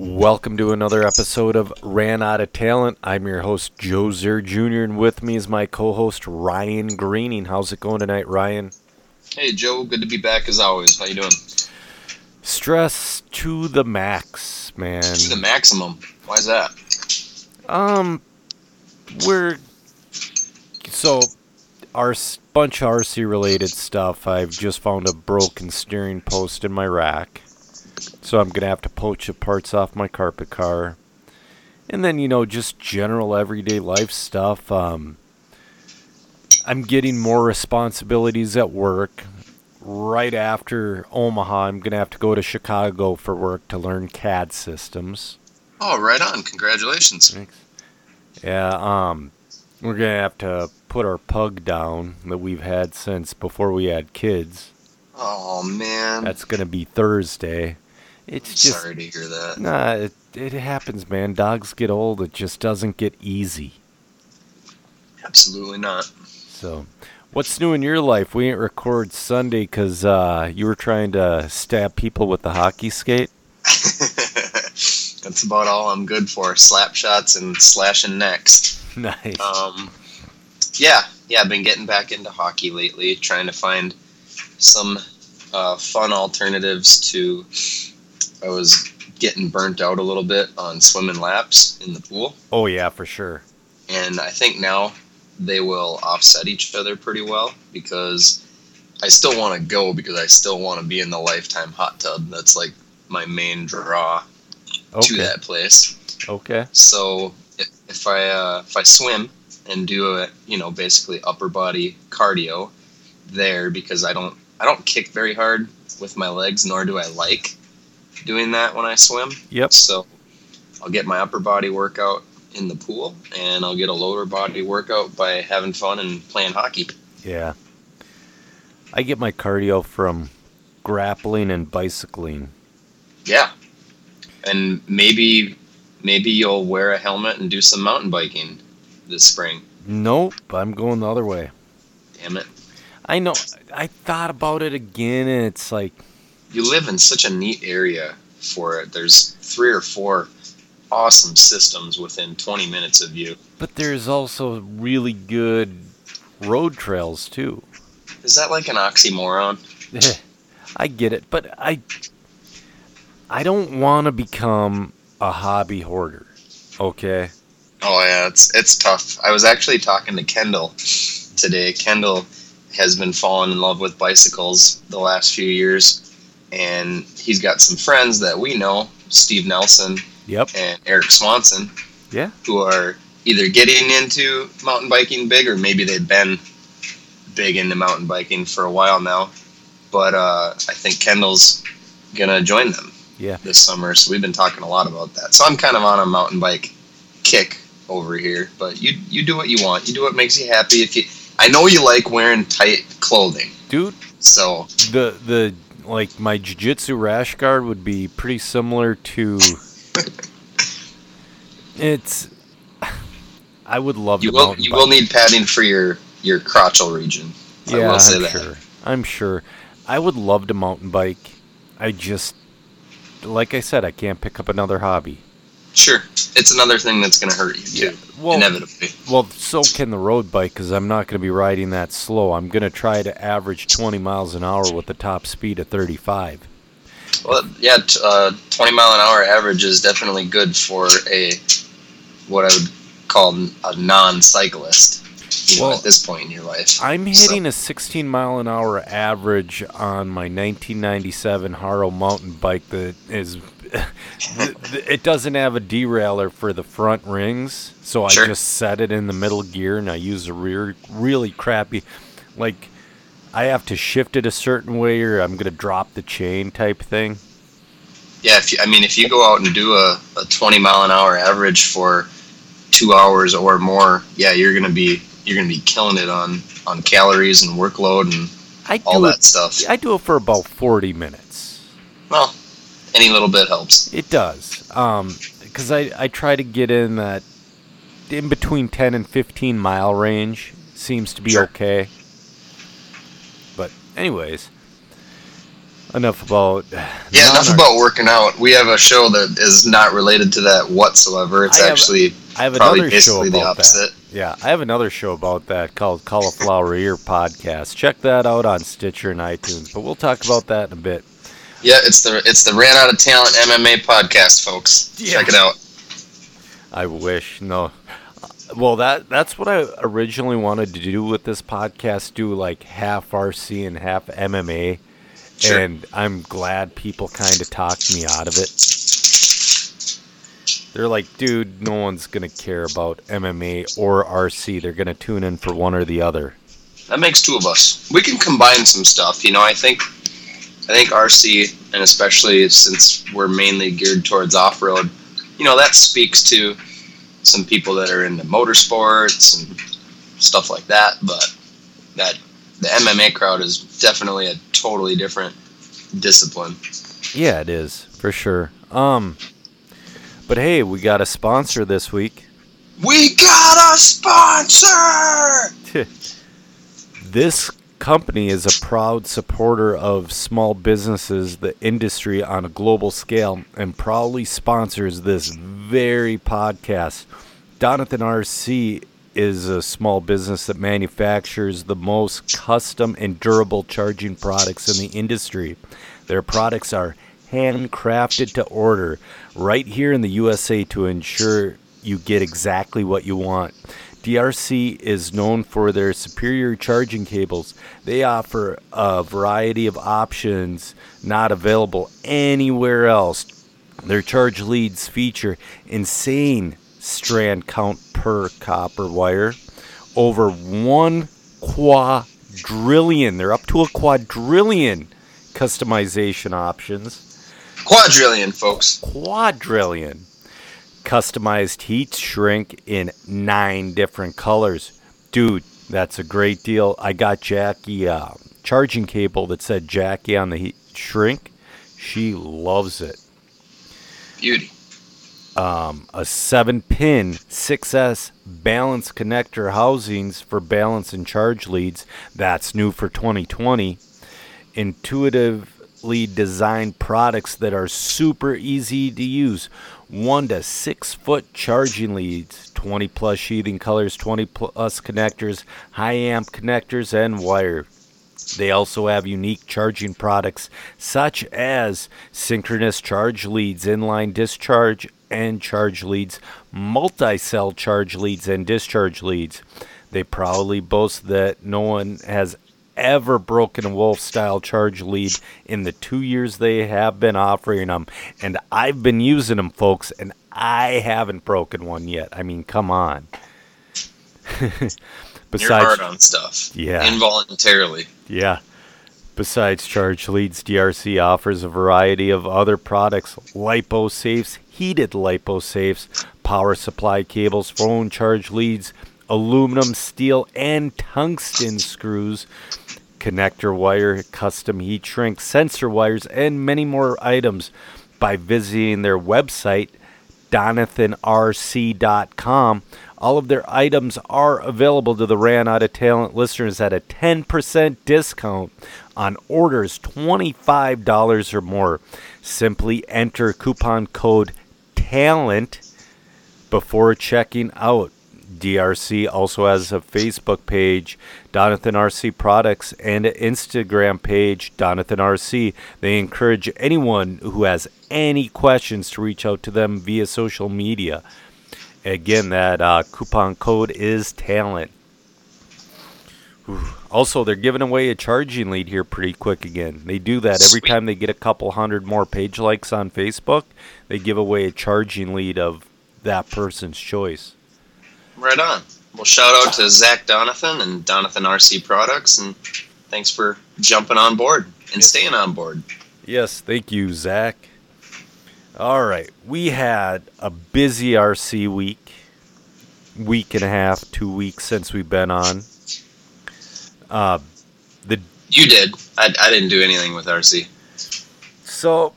Welcome to another episode of Ran Out of Talent. I'm your host, Joe Zer Jr., and with me is my co host, Ryan Greening. How's it going tonight, Ryan? Hey, Joe. Good to be back as always. How you doing? Stress to the max, man. To the maximum. Why is that? Um, we're. So, our bunch of RC related stuff. I've just found a broken steering post in my rack. So I'm going to have to poach the parts off my carpet car. And then, you know, just general everyday life stuff. Um, I'm getting more responsibilities at work. Right after Omaha, I'm going to have to go to Chicago for work to learn CAD systems. Oh, right on. Congratulations. Thanks. Yeah, um, we're going to have to put our pug down that we've had since before we had kids. Oh man. That's going to be Thursday. It's I'm just sorry to hear that. Nah, it, it happens, man. Dogs get old. It just doesn't get easy. Absolutely not. So, what's new in your life? We ain't record Sunday because uh, you were trying to stab people with the hockey skate. That's about all I'm good for. Slap shots and slashing necks. nice. Um, yeah, yeah. I've been getting back into hockey lately, trying to find some uh, fun alternatives to. I was getting burnt out a little bit on swimming laps in the pool. oh yeah, for sure. and I think now they will offset each other pretty well because I still want to go because I still want to be in the lifetime hot tub. That's like my main draw to that place. Okay. So if, if I uh, if I swim and do a you know basically upper body cardio there because I don't I don't kick very hard with my legs nor do I like doing that when I swim. Yep. So I'll get my upper body workout in the pool and I'll get a lower body workout by having fun and playing hockey. Yeah. I get my cardio from grappling and bicycling. Yeah. And maybe maybe you'll wear a helmet and do some mountain biking this spring. Nope, I'm going the other way. Damn it. I know. I thought about it again, and it's like, You live in such a neat area for it. There's three or four awesome systems within 20 minutes of you. but there's also really good road trails too. Is that like an oxymoron? I get it, but I I don't want to become a hobby hoarder. Okay? Oh yeah, it's it's tough. I was actually talking to Kendall today. Kendall has been falling in love with bicycles the last few years, and he's got some friends that we know, Steve Nelson Yep. and Eric Swanson, Yeah. who are either getting into mountain biking big or maybe they've been big into mountain biking for a while now. But uh, I think Kendall's gonna join them Yeah. this summer, so we've been talking a lot about that. So I'm kind of on a mountain bike kick over here, but you you do what you want. You do what makes you happy. If you, I know you like wearing tight clothing, Dude, so the the like my jiu-jitsu rash guard would be pretty similar to it's I would love you to will you bike. will need padding for your your crotchal region. I Yeah, will say I'm that. sure. I'm sure. I would love to mountain bike. I just, like I said, I can't pick up another hobby. Sure, it's another thing that's gonna hurt you too, Well, inevitably. well, so can the road bike because I'm not going to be riding that slow. I'm going to try to average 20 miles an hour with the top speed of 35. Well, yeah, t- uh, 20 mile an hour average is definitely good for a what I would call a non-cyclist. You know, Well, at this point in your life. I'm So- hitting a 16 mile an hour average on my 1997 Haro mountain bike that is. It doesn't have a derailleur for the front rings, so I Sure. just set it in the middle gear and I use a rear really crappy. Like, I have to shift it a certain way or I'm going to drop the chain type thing. Yeah, if you, I mean, if you go out and do a, a 20 mile an hour average for two hours or more, yeah, you're gonna be you're gonna be killing it on on calories and workload and I all that it, stuff. I do it for about 40 minutes. Well, any little bit helps. It does. Um, because I, I try to get in that in between 10 and 15 mile range seems to be Sure. okay. But anyways, enough about. Yeah, enough about working out. We have a show that is not related to that whatsoever. It's I have- actually I have probably another show basically the about opposite. that. Yeah, I have another show about that called Cauliflower Ear Podcast. Check that out on Stitcher and iTunes. But we'll talk about that in a bit. Yeah, it's the it's the Ran Out of Talent MMA podcast, folks. Yeah. Check it out. I wish no. Well, that that's what I originally wanted to do with this podcast. Do like half RC and half MMA, Sure. and I'm glad people kind of talked me out of it. They're like, dude, no one's gonna care about MMA or RC. They're gonna tune in for one or the other. That makes two of us. We can combine some stuff. You know, I think I think RC and especially since we're mainly geared towards off road, you know, that speaks to some people that are into motorsports and stuff like that. But that the MMA crowd is definitely a totally different discipline. Yeah, it is for sure. Um, but hey, we got a sponsor this week. We got a sponsor. This company is a proud supporter of small businesses, the industry on a global scale, and proudly sponsors this very podcast. Donathan RC is a small business that manufactures the most custom and durable charging products in the industry. Their products are handcrafted to order right here in the USA to ensure you get exactly what you want. DRC is known for their superior charging cables. They offer a variety of options not available anywhere else. Their charge leads feature insane strand count per copper wire, over one quadrillion. They're up to a quadrillion customization options Quadrillion, folks. quadrillion customized heat shrink in nine different colors. Dude, that's a great deal. I got Jackie a charging cable that said Jackie on the heat shrink. She loves it. Beauty. Um, a seven pin 6S balance connector housings for balance and charge leads. That's new for 2020. Intuitively designed products that are super easy to use. One to six foot charging leads, 20 plus sheathing colors, 20 plus connectors, high amp connectors, and wire. They also have unique charging products such as synchronous charge leads, inline discharge and charge leads, multi cell charge leads, and discharge leads. They proudly boast that no one has ever broken a Wolf style charge lead in the two years they have been offering them. And I've been using them, folks, and I haven't broken one yet. I mean, come on. You're hard on stuff. Yeah. Involuntarily. Yeah. Besides charge leads, DRC offers a variety of other products lipo safes, heated lipo safes, power supply cables, phone charge leads, aluminum, steel, and tungsten screws, connector wire, custom heat shrink, sensor wires, and many more items by visiting their website, donathanrc.com. All of their items are available to the Ran Out of Talent listeners at a 10% discount on orders $25 or more. Simply enter coupon code TALENT before checking out. DRC also has a Facebook page, Donathan RC Products, and an Instagram page, Donathan RC. They encourage anyone who has any questions to reach out to them via social media. Again, that uh, coupon code is talent. Also, they're giving away a charging lead here pretty quick again. They do that every time they get a couple hundred more page likes on Facebook. They give away a charging lead of that person's choice. Right on. Well, shout out to Zach Donathan and Donathan RC Products, and thanks for jumping on board and Yes. staying on board. Yes, thank you, Zach. All right, we had a busy RC week, week and a half, two weeks since we've been on. Uh, the You did. I, I didn't do anything with RC. so,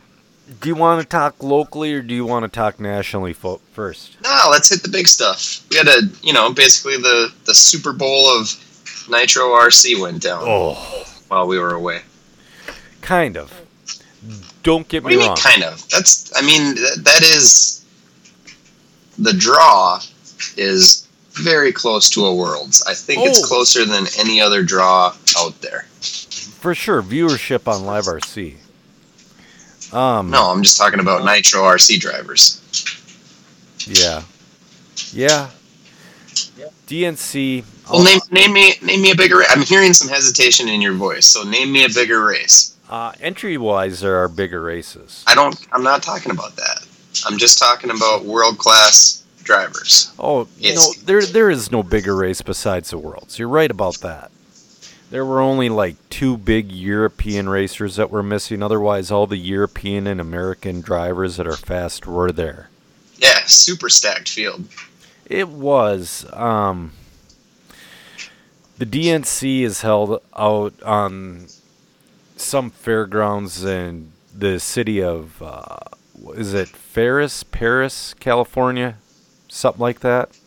do you want to talk locally or do you want to talk nationally fo- first? No, let's hit the big stuff. We had a, you know, basically the the Super Bowl of Nitro RC went down Oh, while we were away. kind of. Don't get What me do you wrong. mean, kind of? That's, I mean, th- that is the draw is very close to a Worlds. I think it's Oh. closer than any other draw out there. For sure, viewership on Live RC. Um, No, I'm just talking about Nitro RC drivers. Yeah. Yeah. DNC. Well, name name me name me a bigger. I'm hearing some hesitation in your voice, so name me a bigger race. Uh, entry wise, there are bigger races. I don't. I'm not talking about that. I'm just talking about world class drivers. Oh, you Yes. know, there there is no bigger race besides the Worlds. You're right about that. There were only like two big European racers that were missing. Otherwise, all the European and American drivers that are fast were there. Yeah, super stacked field. It was. Um, the DNC is held out on some fairgrounds in the city of, uh, is it Ferris, Perris, California? Something like that.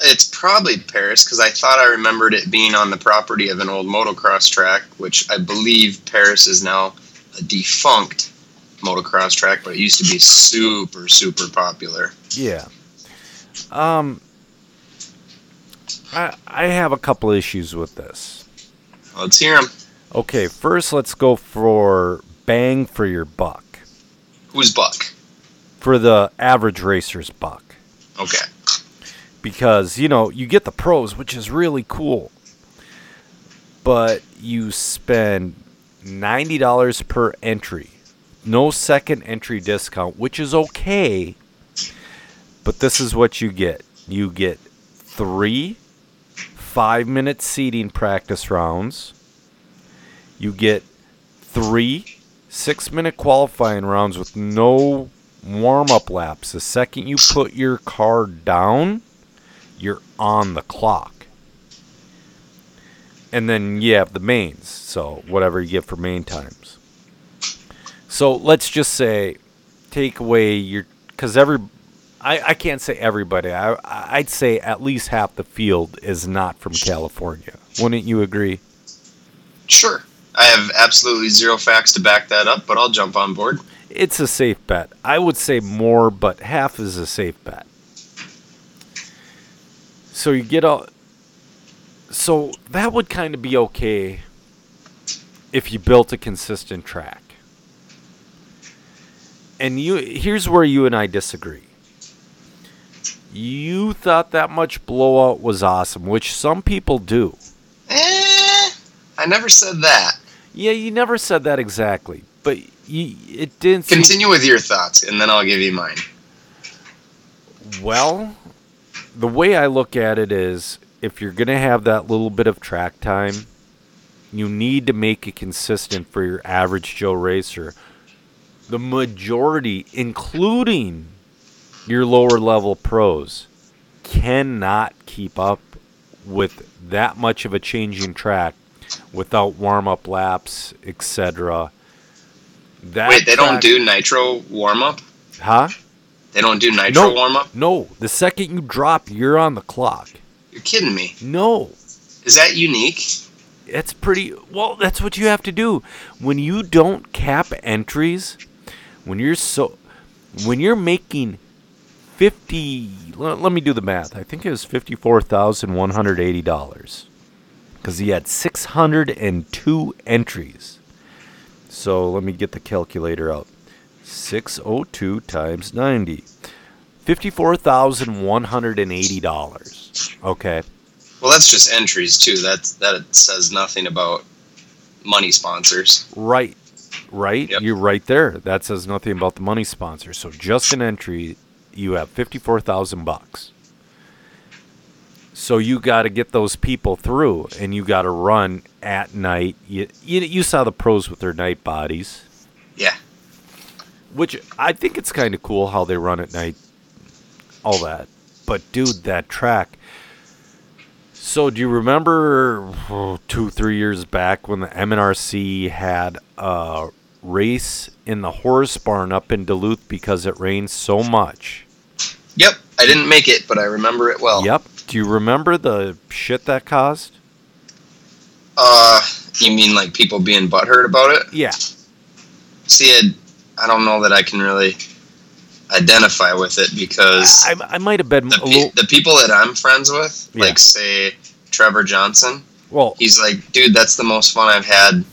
It's probably Perris because I thought I remembered it being on the property of an old motocross track, which I believe Perris is now a defunct motocross track, but it used to be super super popular. Yeah. Um, I, I have a couple issues with this. Let's hear them. Okay, first let's go for bang for your buck. Who's Buck? For the average racer's buck. Okay. Because you know you get the pros which is really cool. But you spend $90 per entry. No second entry discount which is okay but this is what you get. You get three five minute seating practice rounds. You get three six minute qualifying rounds with no warm up laps. The second you put your car down, you're on the clock. And then you have the mains, so whatever you get for main times. So let's just say, take away your, because every, I, I can't say everybody. I I'd say at least half the field is not from California. Wouldn't you agree? Sure. I have absolutely zero facts to back that up, but I'll jump on board. It's a safe bet. I would say more, but half is a safe bet. So you get all. So that would kind of be okay if you built a consistent track. And you here's where you and I disagree. You thought that much blowout was awesome, which some people do. Eh, I never said that. Yeah, you never said that exactly, but you, it didn't. seem- Continue with your thoughts, and then I'll give you mine. Well, the way I look at it is if you're going to have that little bit of track time, you need to make it consistent for your average Joe racer. The majority, including your lower level pros, cannot keep up with that much of a changing track without warm up laps, etc. That Wait, they don't do nitro warm up? Huh? They don't do nitro No. warm up? No. The second you drop, you're on the clock. You're kidding me. No. Is that unique? It's pretty well, that's what you have to do. When you don't cap entries, when you're so when you're making 50 let, let me do the math. I think it was $54,180 cuz he had 602 entries. So let me get the calculator out. 602 times 90. $54,180. Okay. Well, that's just entries too. That that says nothing about money sponsors. Right. Right? Yep. You're right there. That says nothing about the money sponsor. So just an entry, you have 54,000 bucks. So you got to get those people through and you got to run at night. You, you you saw the pros with their night bodies, Yeah. Which I think it's kind of cool how they run at night. All that. But dude, that track so do you remember oh, two, three years back when the MNRC had a race in the horse barn up in Duluth because it rained so much? Yep. I didn't make it, but I remember it well. Yep. Do you remember the shit that caused? Uh, you mean like people being butthurt about it? Yeah. See, I, I don't know that I can really identify with it because I, I might have been the, pe- little. the people that I'm friends with, Yeah. like say Trevor Johnson, Well, he's like, dude, that's the most fun I've had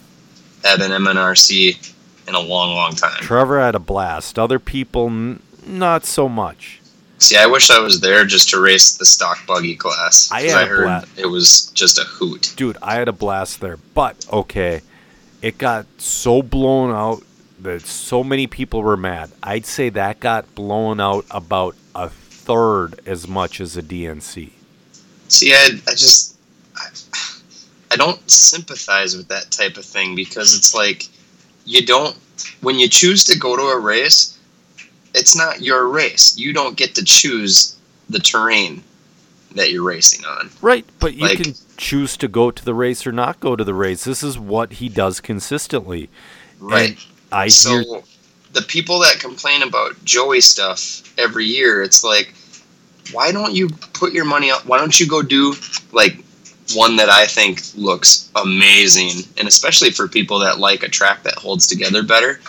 at an MNRC in a long, long time. Trevor had a blast. Other people, n- not so much. See, I wish I was there just to race the stock buggy class. I had a heard bla- it was just a hoot. Dude, I had a blast there. But, okay, it got so blown out that so many people were mad. I'd say that got blown out about a third as much as a DNC. See, I, I just, I, I don't sympathize with that type of thing because it's like, you don't, when you choose to go to a race, it's not your race. You don't get to choose the terrain that you're racing on. Right, but you Like- can choose to go to the race or not go to the race. This is what he does consistently. Right. And I so hear the people that complain about Joey stuff every year, it's like, why don't you put your money up? Why don't you go do like one that I think looks amazing, and especially for people that like a track that holds together better.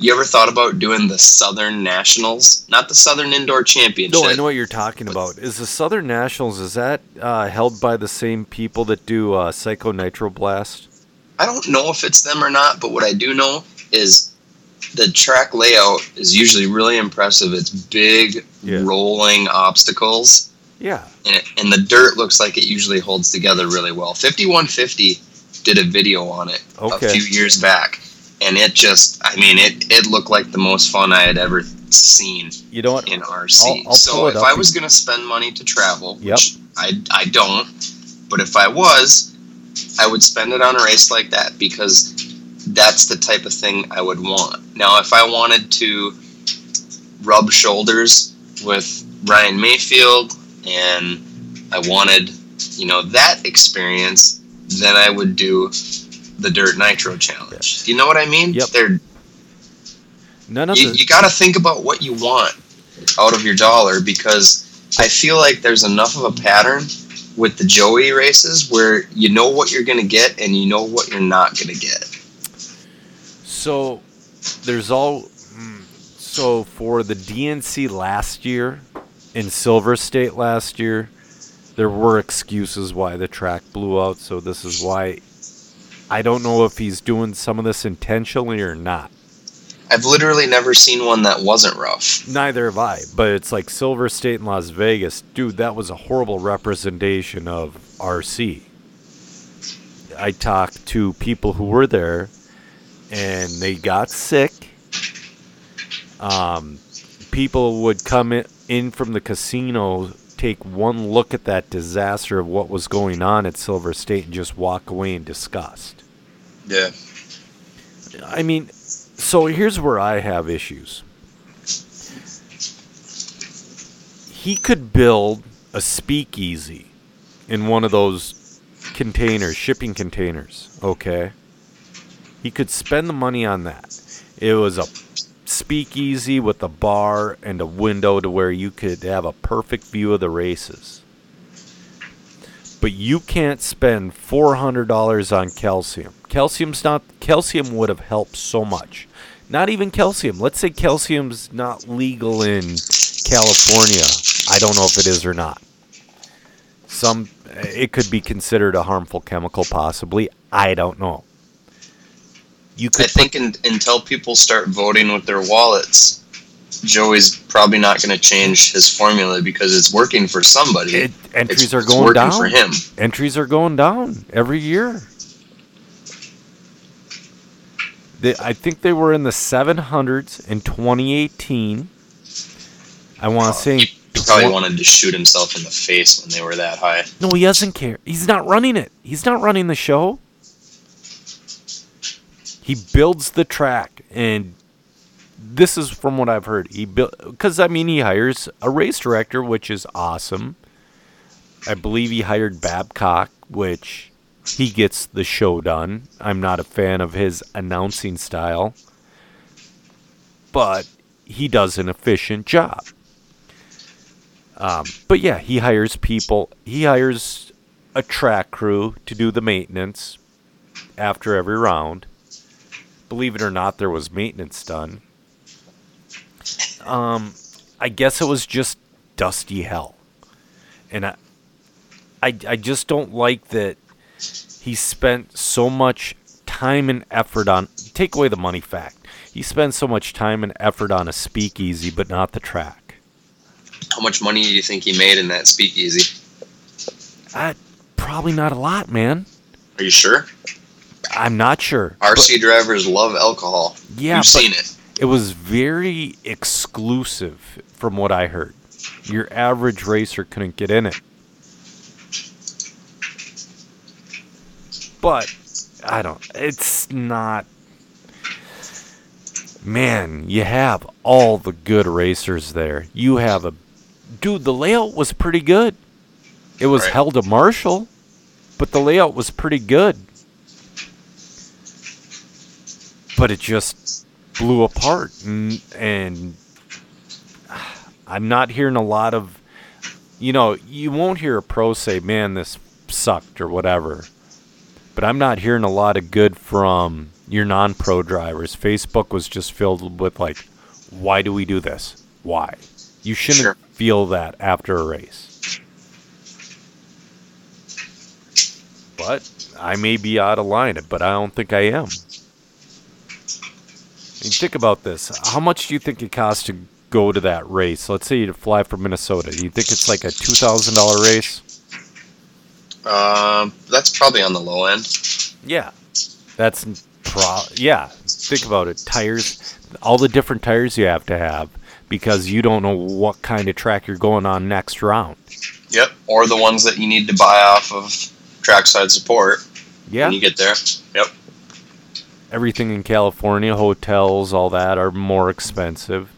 You ever thought about doing the Southern Nationals, not the Southern Indoor Championship? No, I know what you're talking about. Is the Southern Nationals is that uh, held by the same people that do uh, Psycho Nitro Blast? I don't know if it's them or not, but what I do know is the track layout is usually really impressive. It's big, Yeah. rolling obstacles. Yeah. and, it, and the dirt looks like it usually holds together really well. 5150 did a video on it Okay. a few years back, and it just, I mean, it, it looked like the most fun I had ever seen You know what? in RC. I'll- I'll so if I was going to spend money to travel, Yep. which I, I don't, but if I was, I would spend it on a race like that because that's the type of thing I would want. Now, if I wanted to rub shoulders with Ryan Mayfield and I wanted, you know, that experience, then I would do the Dirt Nitro Challenge. Do you know what I mean? Yep. They're, None of you, the you got to think about what you want out of your dollar because I feel like there's enough of a pattern with the Joey races where you know what you're going to get and you know what you're not going to get. So there's all so for the DNC last year in Silver State last year, there were excuses why the track blew out. So this is why I don't know if he's doing some of this intentionally or not. I've literally never seen one that wasn't rough. Neither have I, but it's like Silver State in Las Vegas, dude. That was a horrible representation of RC. I talked to people who were there, and they got sick. Um, people would come in, in from the casino, take one look at that disaster of what was going on at Silver State, and just walk away in disgust. Yeah. I mean, so here's where I have issues. He could build a speakeasy in one of those containers, shipping containers, okay? He could spend the money on that. It was a speakeasy with a bar and a window to where you could have a perfect view of the races. But you can't spend $400 on calcium. Calcium's not calcium would have helped so much. Not even calcium. Let's say calcium's not legal in California. I don't know if it is or not. Some it could be considered a harmful chemical possibly. I don't know. You I could think in, until people start voting with their wallets, Joey's probably not going to change his formula because it's working for somebody. it, entries It's- are going working down. for him. Entries are going down every year. They, I think they were in the 700s in 2018. I want to oh, say. He, he probably twen- wanted to shoot himself in the face when they were that high. No, he doesn't care. He's not running it. He's not running the show. He builds the track, and this is from what I've heard. He built because I mean he hires a race director, which is awesome. I believe he hired Babcock, which he gets the show done. I'm not a fan of his announcing style, but he does an efficient job. Um, but yeah, he hires people. He hires a track crew to do the maintenance after every round. Believe it or not, there was maintenance done. Um, I guess it was just dusty hell, and I, I, I just don't like that he spent so much time and effort on. Take away the money fact. He spent so much time and effort on a speakeasy, but not the track. How much money do you think he made in that speakeasy? I, probably not a lot, man. Are you sure? I'm not sure. RC drivers love alcohol. Yeah, You've seen it. It was very exclusive from what I heard. Your average racer couldn't get in it. But I don't it's not Man, you have all the good racers there. You have a Dude, the layout was pretty good. It was Right. held to Marshall, but the layout was pretty good. But it just blew apart and, and I'm not hearing a lot of you know, you won't hear a pro say, "Man, this sucked" or whatever. But I'm not hearing a lot of good from your non-pro drivers. Facebook was just filled with like, "Why do we do this? Why?" You shouldn't Sure. feel that after a race. But I may be out of line, but I don't think I am. Mean, think about this. How much do you think it costs to go to that race? Let's say you fly from Minnesota. Do you think it's like a two thousand dollar race? Um, that's probably on the low end. Yeah, that's pro. Yeah, think about it. Tires, all the different tires you have to have because you don't know what kind of track you're going on next round. Yep. Or the ones that you need to buy off of trackside support Yeah, when you get there. Yep. Everything in California, hotels, all that are more expensive.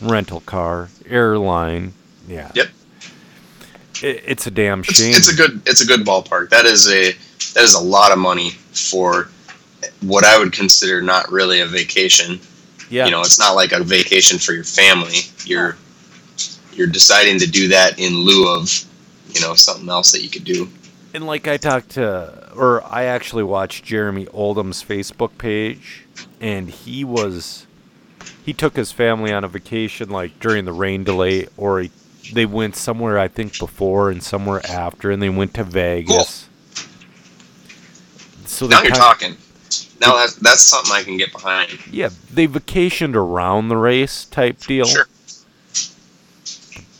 Rental car, airline. Yeah. Yep. It, it's a damn It's, it's a good it's a good ballpark. That is a that is a lot of money for what I would consider not really a vacation. yeah. You know, it's not like a vacation for your family. You're you're deciding to do that in lieu of, you know, something else that you could do. And like I talked to, or I actually watched Jeremy Oldham's Facebook page, and he was, he took his family on a vacation like during the rain delay, or he, they went somewhere I think before and somewhere after, and they went to Vegas. So Now you're kind- talking. Now that's that's something I can get behind. Yeah, they vacationed around the race type deal. Sure.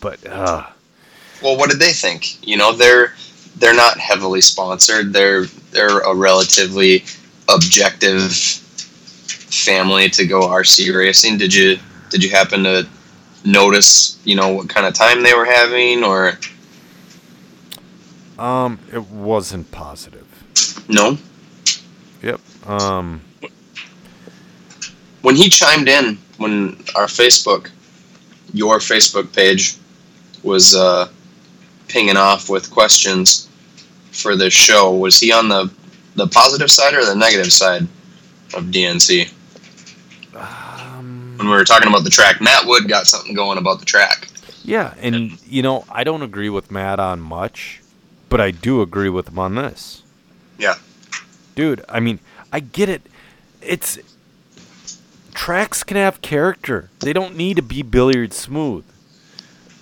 But uh, Well, what did they think? You know, they're they're not heavily sponsored. They're they're a relatively objective family to go RC racing. Did you did you happen to notice, you know, what kind of time they were having or um, it wasn't positive. no? Yep. Um, When he chimed in when our Facebook your Facebook page was uh pinging off with questions for this show, was he on the the positive side or the negative side of DNC? um, when we were talking about the track. Matt Wood got something going about the track. Yeah, and you know, I don't agree with Matt on much, but I do agree with him on this. Yeah. Dude, I mean, I get it. It's tracks can have character. They don't need to be billiard smooth.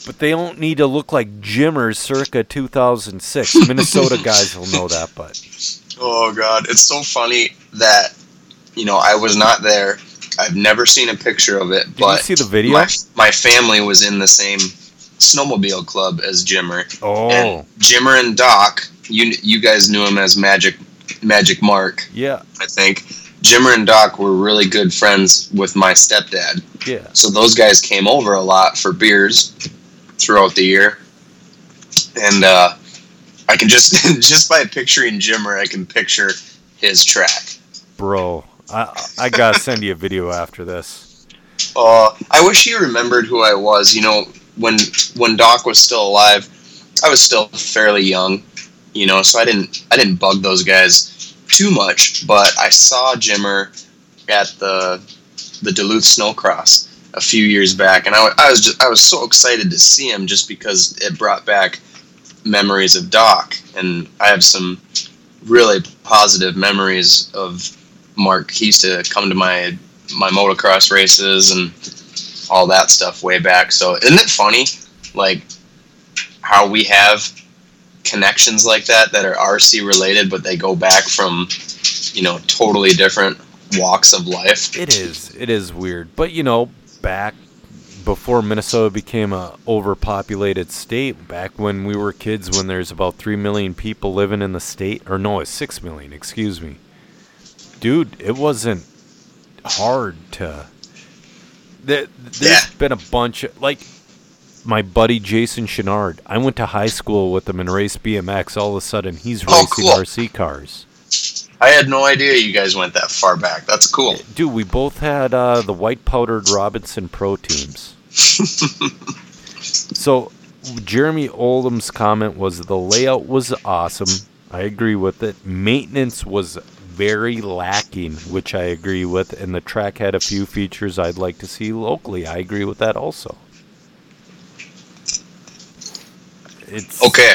But they don't need to look like Jimmers circa 2006. Minnesota guys will know that, but Oh God, it's so funny that you know I was not there. I've never seen a picture of it, did but you see the video? my my family was in the same snowmobile club as Jimmer, oh, and Jimmer and Doc. You you guys knew him as Magic Magic Mark, yeah, I think. Jimmer and Doc were really good friends with my stepdad. yeah. So those guys came over a lot for beers throughout the year, and uh, I can just just by picturing Jimmer, I can picture his track. Bro, I I gotta send you a video after this. Uh, I wish he remembered who I was. You know, when when Doc was still alive, I was still fairly young. You know, so I didn't I didn't bug those guys too much. But I saw Jimmer at the the Duluth Snowcross a few years back, and I, I was just, I was so excited to see him just because it brought back memories of Doc, and I have some really positive memories of Mark. He used to come to my my motocross races and all that stuff way back. So isn't it funny, like how we have connections like that that are RC related, but they go back from you know totally different walks of life. It is. It is weird. But you know, back before Minnesota became a overpopulated state, back when we were kids, when there's about three million people living in the state, or no, it's six million. Excuse me, dude. It wasn't hard to. There, there's Yeah. been a bunch of like my buddy Jason Chenard. I went to high school with him and raced BMX. All of a sudden, he's Oh, racing cool. RC cars. I had no idea you guys went that far back. That's cool. Dude, we both had uh, the white powdered Robinson Pro teams. so, Jeremy Oldham's comment was the layout was awesome. I agree with it. Maintenance was very lacking, which I agree with, and the track had a few features I'd like to see locally. I agree with that also. It's Okay.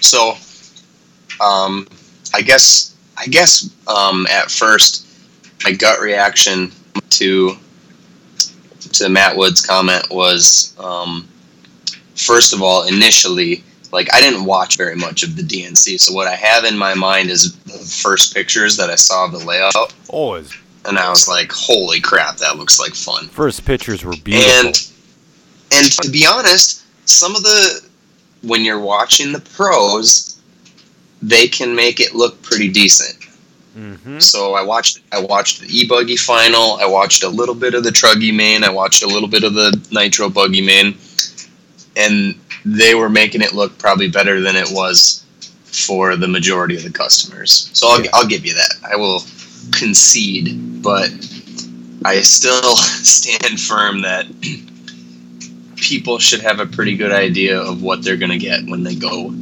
So, um, I guess I guess um, at first my gut reaction to to Matt Wood's comment was um, first of all initially like I didn't watch very much of the DNC, so what I have in my mind is the first pictures that I saw of the layout, always and I was like, "Holy crap, that looks like fun!" first pictures were beautiful. And and to be honest, some of the when you're watching the pros, they can make it look pretty decent. hmm So I watched I watched the e buggy final. I watched a little bit of the truggy main. I watched a little bit of the nitro buggy main, and they were making it look probably better than it was for the majority of the customers. So I'll, Yeah. I'll give you that. I will concede, but I still stand firm that people should have a pretty good idea of what they're going to get when they go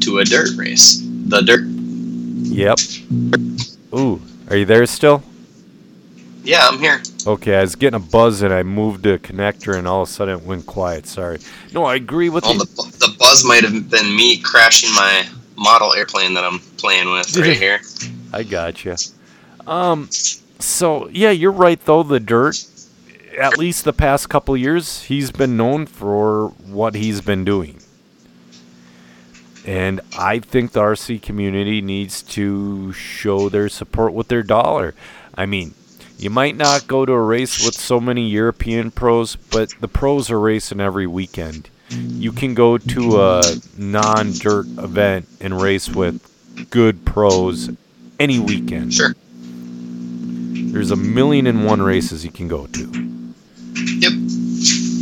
to a dirt race. The dirt. Yep. Ooh, are you there still? Yeah, I'm here. Okay, I was getting a buzz and I moved the connector and all of a sudden it went quiet. Sorry. No, I agree with Well, you. the, the buzz might have been me crashing my model airplane that I'm playing with right here. I gotcha. Um, so yeah, you're right though. The dirt, at least the past couple years, he's been known for what he's been doing, and I think the RC community needs to show their support with their dollar. I mean, you might not go to a race with so many European pros, but the pros are racing every weekend. You can go to a non-dirt event and race with good pros any weekend. Sure. There's a million and one races you can go to. Yep.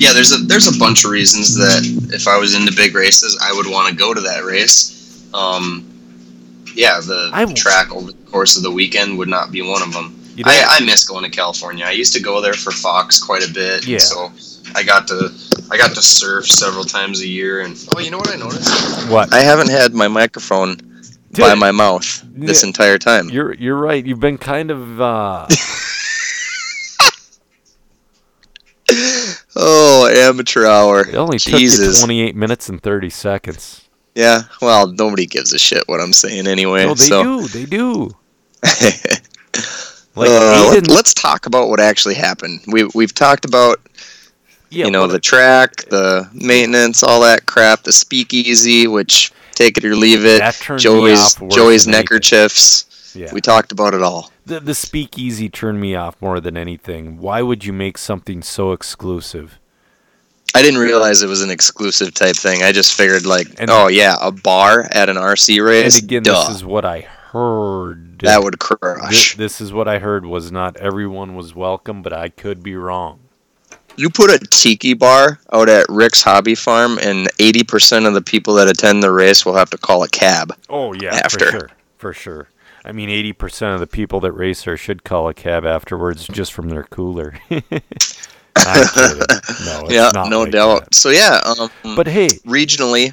Yeah, there's a there's a bunch of reasons that if I was into big races, I would want to go to that race. Um, yeah, the I w- track over the course of the weekend would not be one of them. I, I miss going to California. I used to go there for Fox quite a bit. Yeah. So I got to I got to surf several times a year. And oh, you know what I noticed? what? I haven't had my microphone Dude, by my mouth this entire time. You're you're right. You've been kind of uh, Oh, amateur hour. it only took you 28 minutes and 30 seconds. Yeah, well, nobody gives a shit what I'm saying anyway. No, they so. do. They do. Like Uh, Aiden, let, us talk about what actually happened. We we've talked about yeah, you know the track, the maintenance, all that crap, the speakeasy, which take it or leave it. that turned me Joey's off Joey's neckerchiefs. Yeah. We talked about it all. the the speakeasy turned me off more than anything. Why would you make something so exclusive? I didn't realize it was an exclusive type thing. I just figured like, And- oh yeah, a bar at an RC race. And again, Duh, this is what I heard. that would crush. this is what I heard was not everyone was welcome, but I could be wrong. You put a tiki bar out at Rick's Hobby Farm, and 80% of the people that attend the race will have to call a cab. Oh yeah, After. for sure, for sure. I mean, eighty percent of the people that race there should call a cab afterwards just from their cooler. No, yeah, no like doubt. that. So yeah, um, But hey, regionally,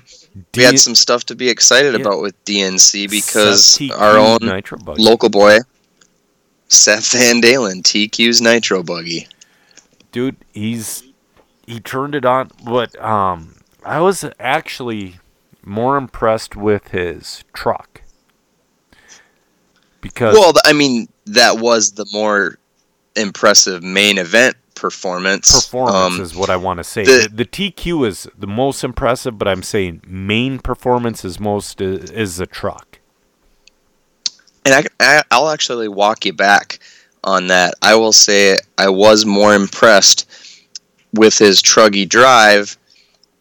D- we had some stuff to be excited Yeah. about with DNC because Seth our own local boy, Seth Van Dalen, TQ's Nitro Buggy. dude, he's he turned it on. But um, I was actually more impressed with his truck because Well, I mean, that was the more impressive main event performance. Performance Um, is what I want to say. the- The, the TQ is the most impressive, but I'm saying main performance is most is, is the truck. and I, I, I'll actually walk you back on that. I will say I was more impressed with his truggy drive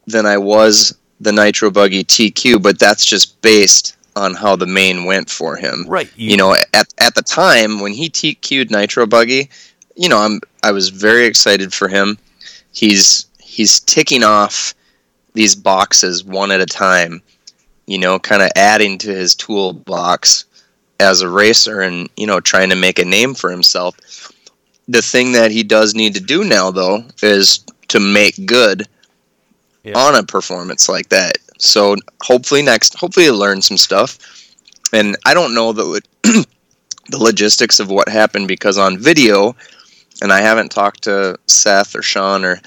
than I was the Nitro Buggy TQ, but that's just based on how the main went for him. Right. You know, at, at the time when he TQ'd Nitro Buggy, you know, I'm I was very excited for him. He's he's ticking off these boxes one at a time, you know, kind of adding to his toolbox as a racer and, you know, trying to make a name for himself. The thing that he does need to do now though is to make good Yeah. on a performance like that. So hopefully next hopefully he'll learn some stuff. And I don't know the the logistics of what happened because on video and I haven't talked to Seth or Sean or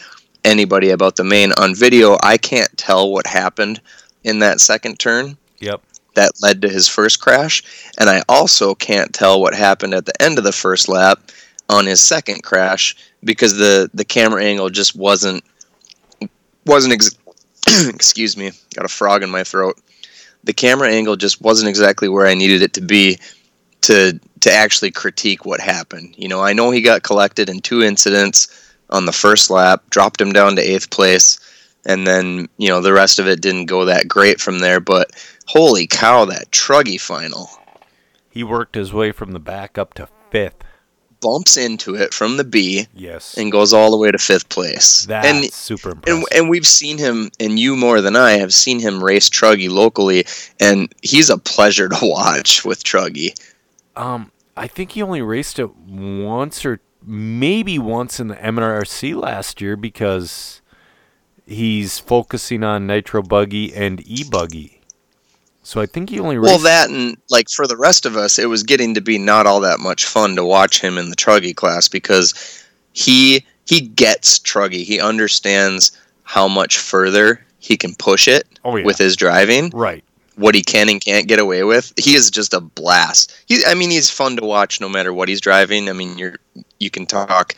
anybody about the main on video, I can't tell what happened in that second turn Yep. that led to his first crash, and I also can't tell what happened at the end of the first lap on his second crash because the the camera angle just wasn't wasn't ex- excuse me, got a frog in my throat. The camera angle just wasn't exactly where I needed it to be to to actually critique what happened. You know, I know he got collected in two incidents on the first lap, dropped him down to eighth place, and then you know the rest of it didn't go that great from there. But holy cow, that truggy final He worked his way from the back up to fifth. bumps into it from the B Yes. and goes all the way to fifth place. That's and super impressive. and, and we've seen him, and you more than I have seen him race Truggy locally, and he's a pleasure to watch with Truggy. Um, I think he only raced it once or maybe once in the MRC last year because he's focusing on Nitro Buggy and E Buggy. So I think he only raced. Well, that and like for the rest of us, it was getting to be not all that much fun to watch him in the Truggy class because he he gets Truggy. He understands how much further he can push it oh yeah, with his driving. right. What he can and can't get away with. He is just a blast. He, I mean, he's fun to watch no matter what he's driving. I mean, you're you can talk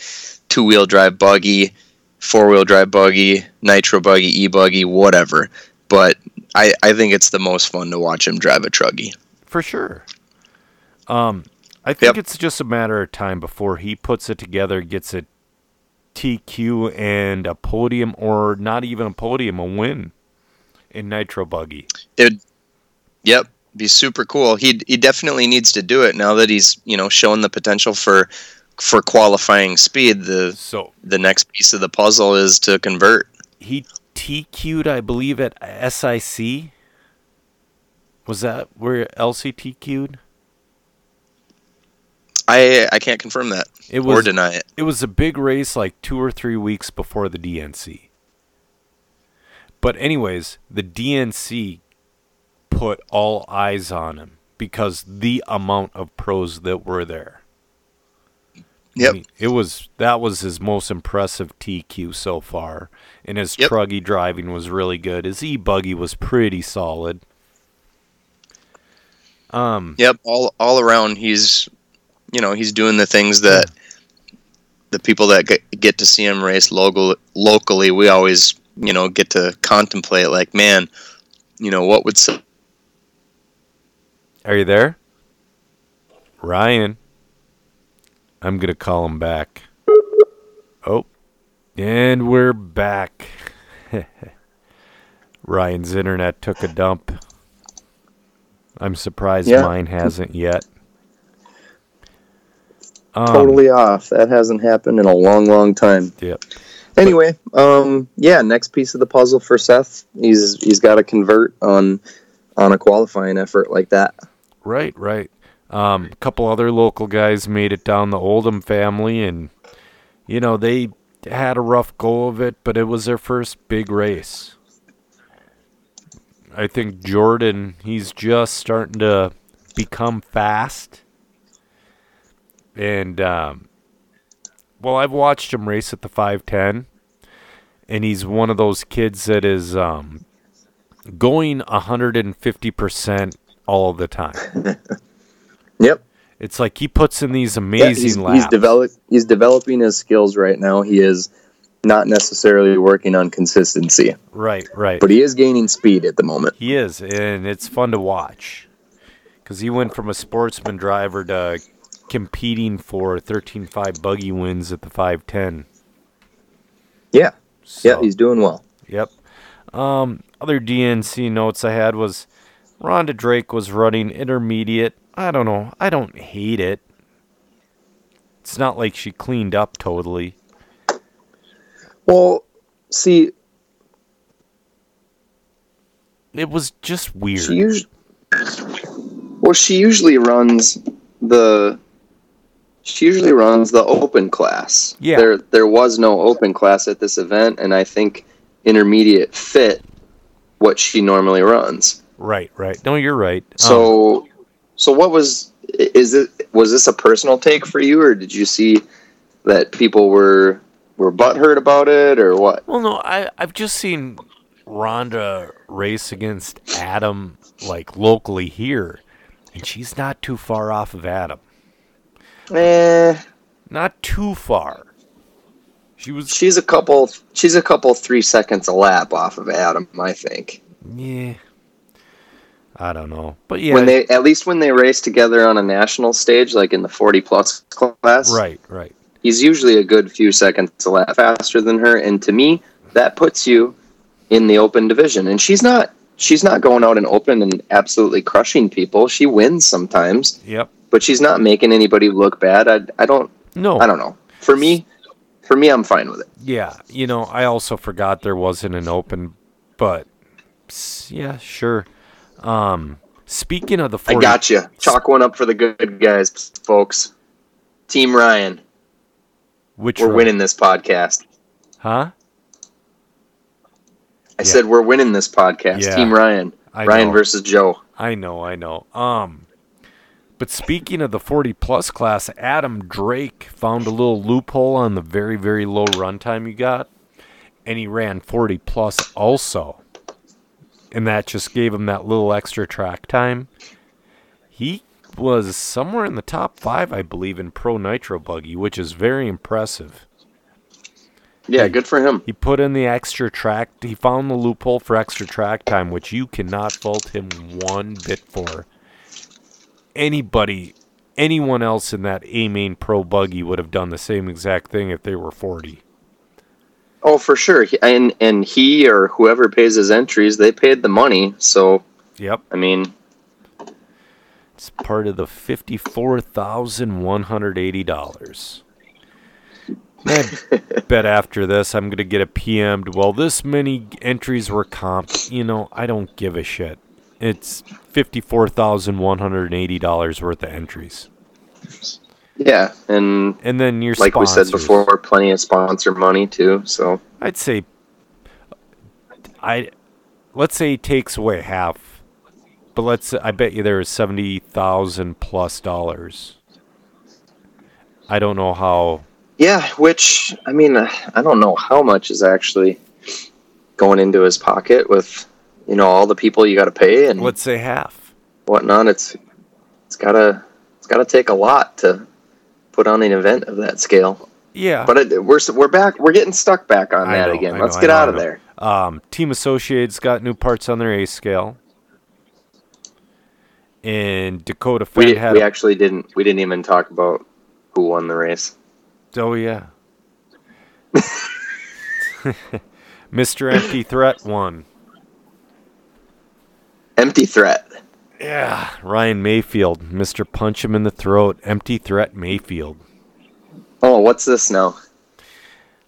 two wheel drive buggy, four wheel drive buggy, nitro buggy, e buggy, whatever. But I I think it's the most fun to watch him drive a truggy. For sure. Um, I think Yep. it's just a matter of time before he puts it together, gets a TQ and a podium, or not even a podium, a win in Nitro Buggy. Yep, be super cool. He he definitely needs to do it now that he's you know shown the potential for for qualifying speed. The So the next piece of the puzzle is to convert. he TQ'd, I believe, at SIC. Was that where LC TQ'd? I I can't confirm that It was, or deny it. it was a big race like two or three weeks before the DNC. But anyways, the DNC put all eyes on him because the amount of pros that were there. I mean, it was that was his most impressive TQ so far, and his Yep. truggy driving was really good. His e buggy was pretty solid. Um, Yep, all all around he's you know, he's doing the things that the people that get, get to see him race local locally, we always, you know, get to contemplate like, man, you know, what would Are you there? Ryan. I'm going to call him back. Oh. And we're back. Ryan's internet took a dump. I'm surprised Yeah. mine hasn't yet. Um, totally off. That hasn't happened in a long, long time. Yep. Anyway, um, yeah, next piece of the puzzle for Seth. He's he's got to convert on on a qualifying effort like that. Right, right. Um, a couple other local guys made it down the Oldham family, and you know they had a rough go of it, but it was their first big race. I think Jordan, he's just starting to become fast, and um, well, I've watched him race at the 510, and he's one of those kids that is um, going 150% all the time. Yep. It's like he puts in these Yeah, amazing he's, laps. he's develop he's developing his skills right now. He is not necessarily working on consistency, right, right. but he is gaining speed at the moment. He is, and it's fun to watch because he went from a sportsman driver to competing for 13.5 buggy wins at the 510. Yeah, So, yeah, he's doing well. Yep. Um, other DNC notes I had was Rhonda Drake was running intermediate. I don't know. I don't hate it. It's not like she cleaned up totally. Well, see, It was just weird. she usually well she usually runs the she usually runs the open class. Yeah. There there was no open class at this event, and I think intermediate fit what she normally runs. Right, right. No, you're right. Um, So, so what was is it? Was this a personal take for you, or did you see that people were were butthurt about it, or what? Well, no, I I've just seen Rhonda race against Adam like locally here, and she's not too far off of Adam. Eh, Not too far. She was she's a couple. She's a couple three seconds a lap off of Adam, I think. yeah. I don't know, but yeah, When they at least when they race together on a national stage, like in the forty plus class, right, right. he's usually a good few seconds faster than her. And to me that puts you in the open division. And she's not she's not going out and open and absolutely crushing people. She wins sometimes. Yep. but she's not making anybody look bad. I, I don't No. i don't know. For me for me i'm fine with it. Yeah, you know, I also forgot there wasn't an open, but yeah, sure. Um, speaking of the 40, i got you chalk one up for the good guys folks team ryan which we're row? winning this podcast huh? i Yeah. said we're winning this podcast Yeah. team ryan I ryan know. versus joe I know, I know. Um, but speaking of the 40 plus class, Adam Drake found a little loophole on the very, very low runtime you got, and he ran 40 plus also. And that just gave him that little extra track time. He was somewhere in the top five, I believe, in Pro Nitro Buggy, which is very impressive. yeah good for him He put in the extra track. He found the loophole for extra track time, which you cannot fault him one bit for. Anybody, anyone else in that A main pro buggy would have done the same exact thing if they were 40. Oh, for sure. And and he or whoever pays his entries, they paid the money. So Yep. I mean, It's part of the $54,180. I bet after this I'm going to get a PM'd. Well, this many entries were comped. You know, I don't give a shit. It's $54,180 worth of entries. yeah, and And then your like we said before, plenty of sponsor money too. So I'd say I let's say he takes away half. But let's I bet you there is 70,000 plus dollars. I don't know how yeah, which I mean, uh, I don't know how much is actually going into his pocket with you know all the people you got to pay and let's say half. whatnot. It's it's gotta it's gotta take a lot to put on an event of that scale. Yeah. But it, we're we're back. We're getting stuck back on I that know, again. Let's get know, out of there. Um, Team Associated's got new parts on their A scale. And Dakota Fend We, had we a- actually didn't we didn't even talk about who won the race. Oh yeah. Mr. Empty Threat won. Empty threat. Yeah, Ryan Maifield, Mr. Punch him in the throat, Empty Threat Maifield. Oh, what's this now?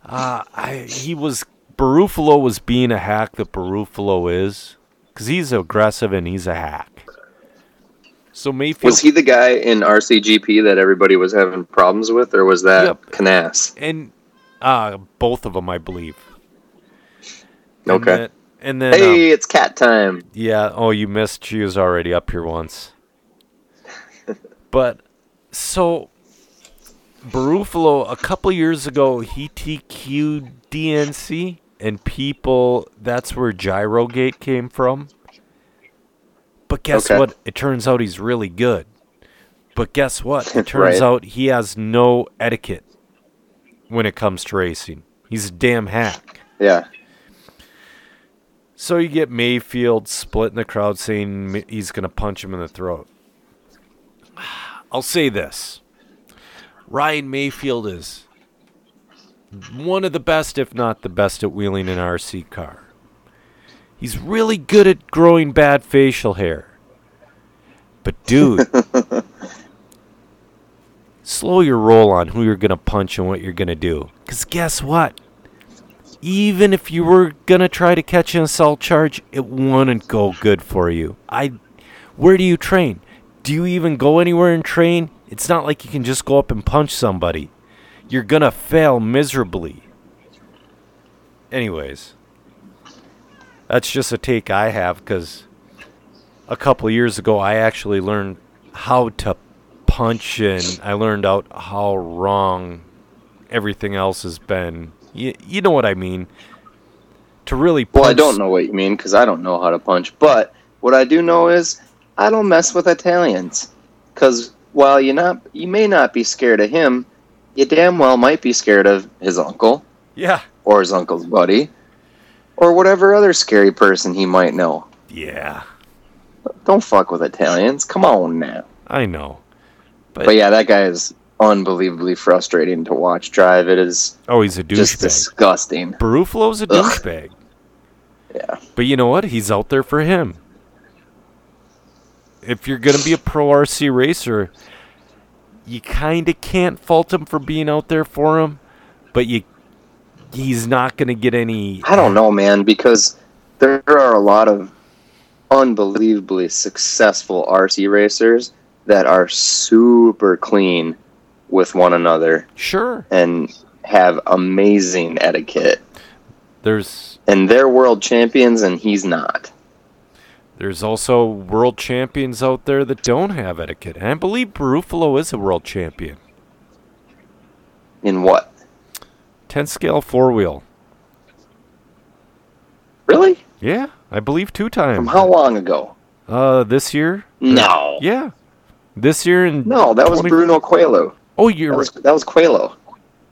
Uh, I, he was Barufalo was being a hack that Barufalo is, because he's aggressive and he's a hack. So Maifield Was he the guy in RCGP that everybody was having problems with, or was that Yep. Canas? and uh, both of them, I believe. And Okay. And then, Hey, um, it's cat time. yeah. Oh, you missed. She was already up here once. but so Barufalo, a couple years ago, he TQ'd DNC, and people. That's where Gyrogate came from. But guess Okay. what? It turns out he's really good. But guess what? It turns Right. out he has no etiquette when it comes to racing. He's a damn hack. Yeah. So you get Maifield splitting the crowd saying he's going to punch him in the throat. I'll say this Ryan Maifield is one of the best, if not the best, at wheeling an RC car. He's really good at growing bad facial hair. But, dude, slow your roll on who you're going to punch and what you're going to do. Because guess what? Even if you were gonna try to catch an assault charge, it wouldn't go good for you. I, where do you train? Do you even go anywhere and train? It's not like you can just go up and punch somebody. You're gonna fail miserably. Anyways, that's just a take I have because a couple years ago I actually learned how to punch and I learned out how wrong everything else has been. You, you know what I mean? To really punch Well, I don't know what you mean because I don't know how to punch. But what I do know is I don't mess with Italians. Because while you not, you may not be scared of him, you damn well might be scared of his uncle Yeah. or his uncle's buddy or whatever other scary person he might know. Yeah. Don't fuck with Italians. Come on now. I know. But, But yeah, that guy is unbelievably frustrating to watch drive. It is oh, he's a just douchebag. disgusting. Barufalo's a douchebag. Yeah. But you know what? He's out there for him. If you're going to be a pro RC racer, you kind of can't fault him for being out there for him, but you he's not going to get any I don't know, man, because there are a lot of unbelievably successful RC racers that are super clean with one another Sure. and have amazing etiquette. There's And they're world champions, and he's not. there's also world champions out there that don't have etiquette. And I believe Barufalo is a world champion. In what? 10 scale four wheel. Really? Yeah, I believe two times. From how long ago? Uh, this year? No. Yeah. This year in No, that was 20 Bruno Coelho. Oh, you're That was, that was Coelho.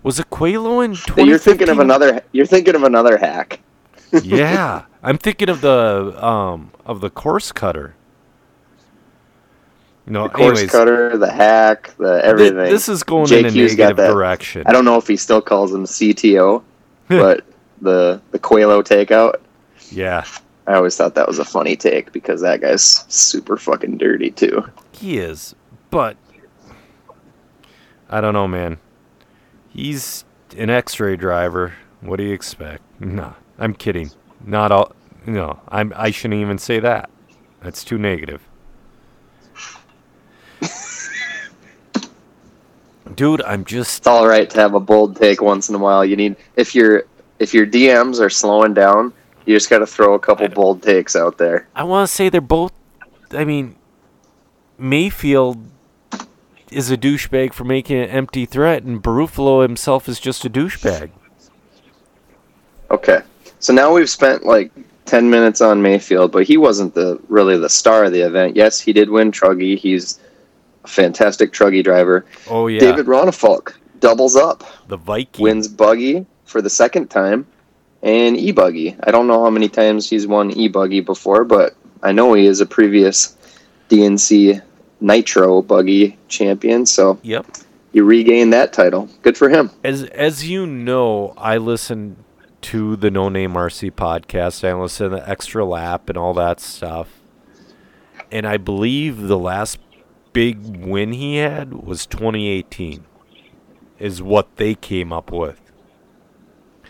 Was it Coelho in 2015? You're thinking of another. You're thinking of another hack. yeah, I'm thinking of the um of the course cutter. No, The course anyways, cutter, the hack, the thi- everything. this is going in a JQ's negative direction. I don't know if he still calls him CTO, but the the Coelho takeout. Yeah, I always thought that was a funny take because that guy's super fucking dirty too. he is, but I don't know, man. He's an X-ray driver. What do you expect? Nah, I'm kidding. Not all. No, I'm. I shouldn't even say that. That's too negative. Dude, I'm just It's all right to have a bold take once in a while. You need if your if your DMs are slowing down, you just got to throw a couple bold takes out there. I want to say they're both. I mean, Maifield is a douchebag for making an empty threat, and Barufalo himself is just a douchebag. Okay. So now we've spent like 10 minutes on Maifield, but he wasn't the really the star of the event. Yes, he did win Truggy. He's a fantastic Truggy driver. Oh yeah, David Ronnefalk doubles up, the Viking. wins Buggy for the second time, and E Buggy. I don't know how many times he's won E Buggy before, but I know he is a previous DNC Nitro Buggy champion. So Yep. you regain that title. Good for him. As as you know, I listen to the No Name RC podcast. I listen to the Extra Lap and all that stuff. And I believe the last big win he had was 2018. Is what they came up with.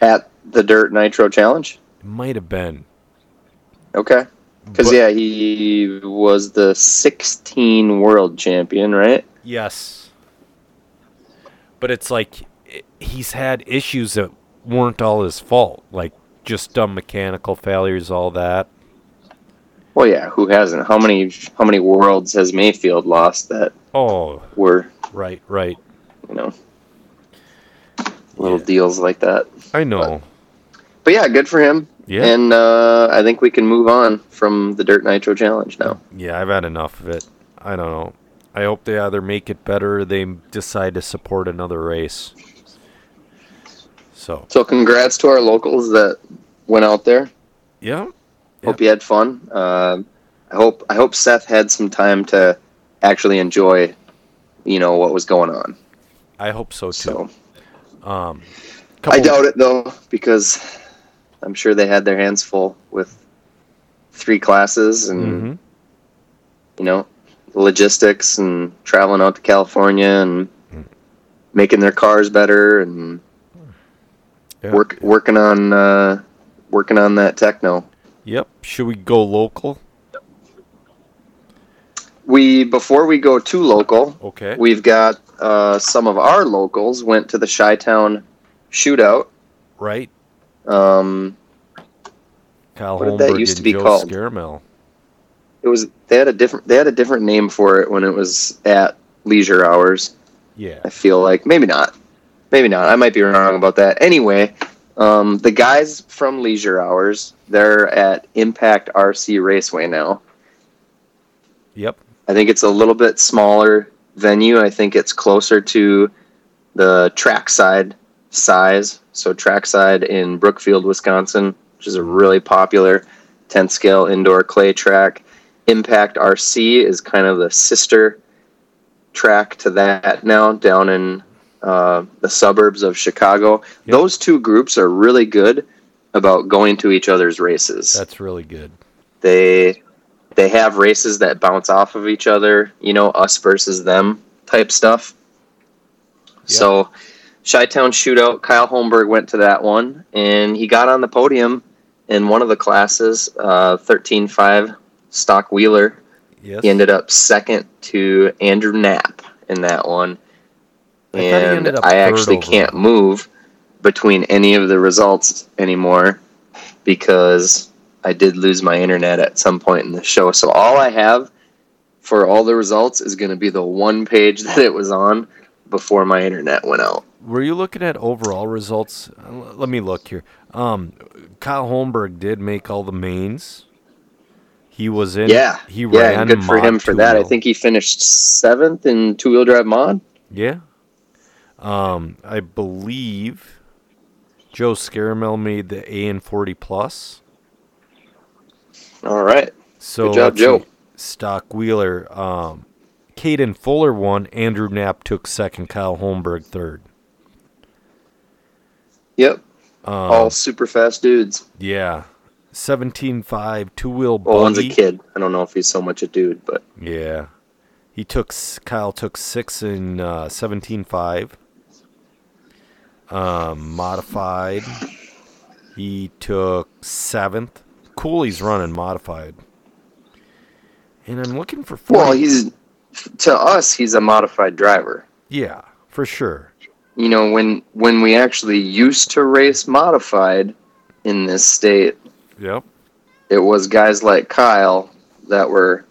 At the Dirt Nitro Challenge. It might have been. Okay. Because yeah, he was the 16 world champion, right? Yes. But it's like he's had issues that weren't all his fault, like just dumb mechanical failures, all that. Well, yeah. Who hasn't? How many how many worlds has Maifield lost that Oh, were right, right. you know little Yeah. deals like that? I know. But yeah, good for him. Yeah. And uh, I think we can move on from the Dirt Nitro Challenge now. Yeah, I've had enough of it. I don't know. I hope they either make it better or they decide to support another race. So, So congrats to our locals that went out there. yeah. Hope you had fun. Uh, I hope I hope Seth had some time to actually enjoy, you know, what was going on. I hope so too. So Um, I doubt it though, because I'm sure they had their hands full with three classes and Mhm. you know logistics and traveling out to California and Mm. making their cars better and Yeah. work working on uh, working on that techno. Yep. Should we go local? We before we go too local, Okay. we've got uh, some of our locals went to the Chi-Town shootout. right. Um, Kyle What did that used to be Joe called? Scaramel. it was they had a different they had a different name for it when it was at leisure hours. Yeah. I feel like maybe not, maybe not. I might be wrong about that. Anyway, um, the guys from leisure hours they're at Impact RC Raceway now. Yep. I think it's a little bit smaller venue. I think it's closer to the trackside size. So trackside in Brookfield, Wisconsin, which is a really popular 10 scale indoor clay track. Impact RC is kind of the sister track to that now down in uh, the suburbs of Chicago. Yep. Those two groups are really good about going to each other's races That's really good. they they have races that bounce off of each other you know us versus them type stuff so Chi-Town shootout kyle holmberg went to that one and he got on the podium in one of the classes uh, 13.5 stock wheeler Yes. he ended up second to andrew knapp in that one I and i actually overall. can't move between any of the results anymore because I did lose my internet at some point in the show. So all I have for all the results is going to be the one page that it was on before my internet went out. Were you looking at overall results? Uh, Let me look here. Um, Kyle Holmberg did make all the mains. He was in. Yeah, He yeah, ran. and good for him for that. I think he finished seventh in two wheel drive mod. Yeah. Um, I believe Joe Scaramel made the A and forty plus. All right, So Good job, Joe. Stock Wheeler. Um, Caden Fuller won. Andrew Knapp took second. Kyle Holmberg third. Yep, Um, all super fast dudes. yeah. 17.5 two wheel buggy. Well, one's a kid. I don't know if he's so much a dude, but Yeah. He took Kyle took six in uh, seventeen five. Um, modified. He took seventh. Cooley's running modified. And I'm looking for 40. well, he's to us he's a modified driver. yeah, for sure. You know when when we actually used to race modified in this state Yep. it was guys like kyle that were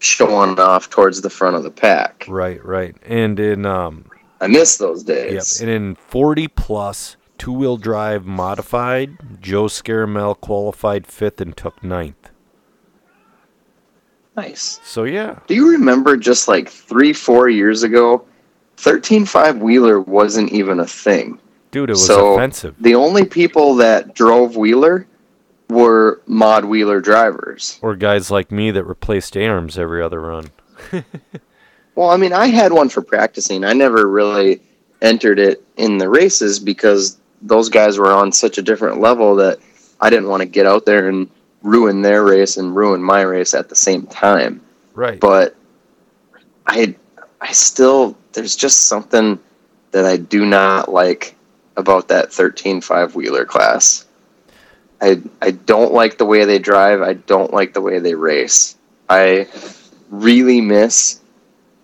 showing off towards the front of the pack Right, right. And in um i miss those days yep, and in 40 plus two wheel drive modified, Joe Scaramel qualified fifth and took ninth. nice So yeah, do you remember just like three four years ago 13.5 wheeler wasn't even a thing dude, it was So- offensive. the only people that drove wheeler were mod wheeler drivers Or guys like me that replaced arms every other run. Well, I mean, I had one for practicing. I never really entered it in the races because those guys were on such a different level that I didn't want to get out there and ruin their race and ruin my race at the same time. Right. But I I still there's just something that I do not like about that 13.5 wheeler class. I I don't like the way they drive. I don't like the way they race. I really miss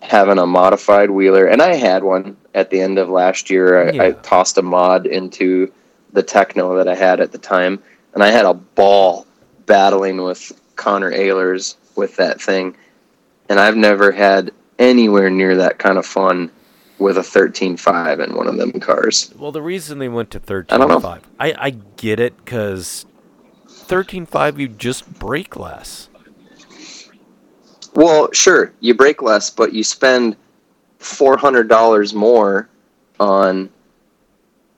having a modified wheeler, and I had one at the end of last year. I, I tossed a mod into the Techno that I had at the time, and I had a ball battling with Connor Ehlers with that thing, and I've never had anywhere near that kind of fun with a 13.5 in one of them cars. Well, the reason they went to I don't know. 13.5, I, I get it because 13.5 you just brake less. Well, sure, you break less, but you spend four hundred dollars more on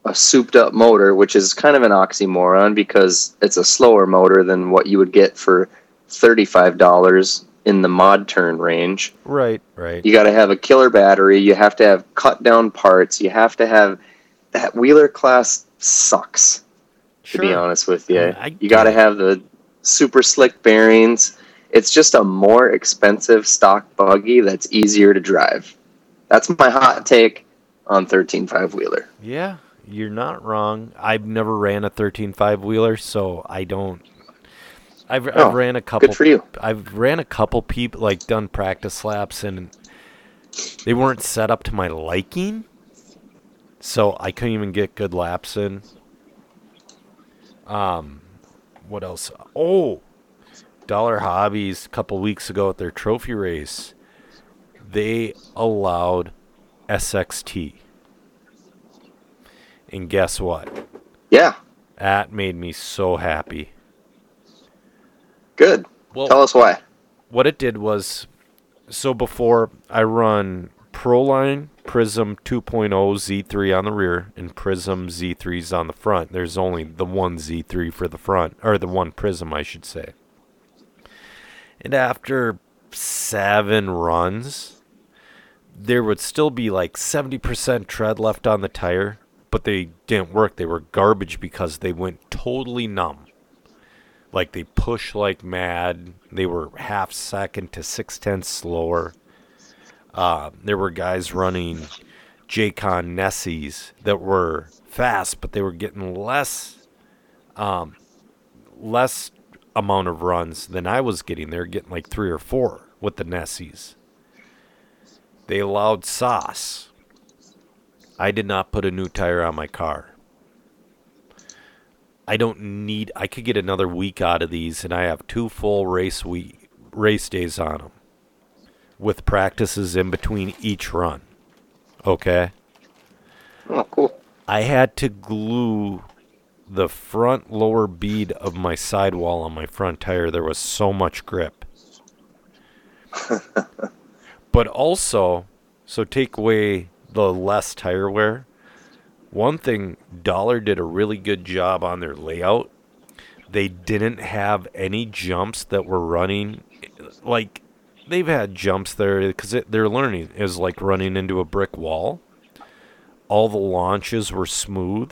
a souped up motor, which is kind of an oxymoron because it's a slower motor than what you would get for thirty five dollars in the mod turn range. Right, right. You got to have a killer battery. You have to have cut down parts. You have to have that Wheeler class sucks. To be honest with you, I you got to have the super slick bearings. It's just a more expensive stock buggy that's easier to drive. That's my hot take on 13.5 wheeler. Yeah, you're not wrong. I've never ran a 13.5 wheeler, so I don't. I've, Oh, I've ran a couple. Good for you. I've ran a couple people like done practice laps and they weren't set up to my liking, so I couldn't even get good laps in. Um, what else? Oh, Dollar Hobbies a couple weeks ago at their trophy race, they allowed SXT. And guess what? Yeah, That made me so happy. Good. Well, Tell us why. what it did was so before I run Proline Prism 2.0 Z3 on the rear and Prism Z3s on the front. There's only the one Z3 for the front, or the one Prism, I should say. And after seven runs, there would still be like 70% tread left on the tire, but they didn't work. They were garbage because they went totally numb like they push like mad. They were half second to six tenths slower. Uh, there were guys running Jaycon Nessies that were fast, but they were getting less, um, less amount of runs than I was getting. They were getting like three or four with the Nessies. They allowed sauce. I did not put a new tire on my car. I don't need. I could get another week out of these, and I have two full race week race days on them, with practices in between each run. Okay. Oh, cool. I had to glue the front lower bead of my sidewall on my front tire. There was so much grip. but also, so take away the less tire wear. One thing, Dollar did a really good job on their layout. They didn't have any jumps that were running like they've had jumps there because they're learning is like running into a brick wall. All the launches were smooth.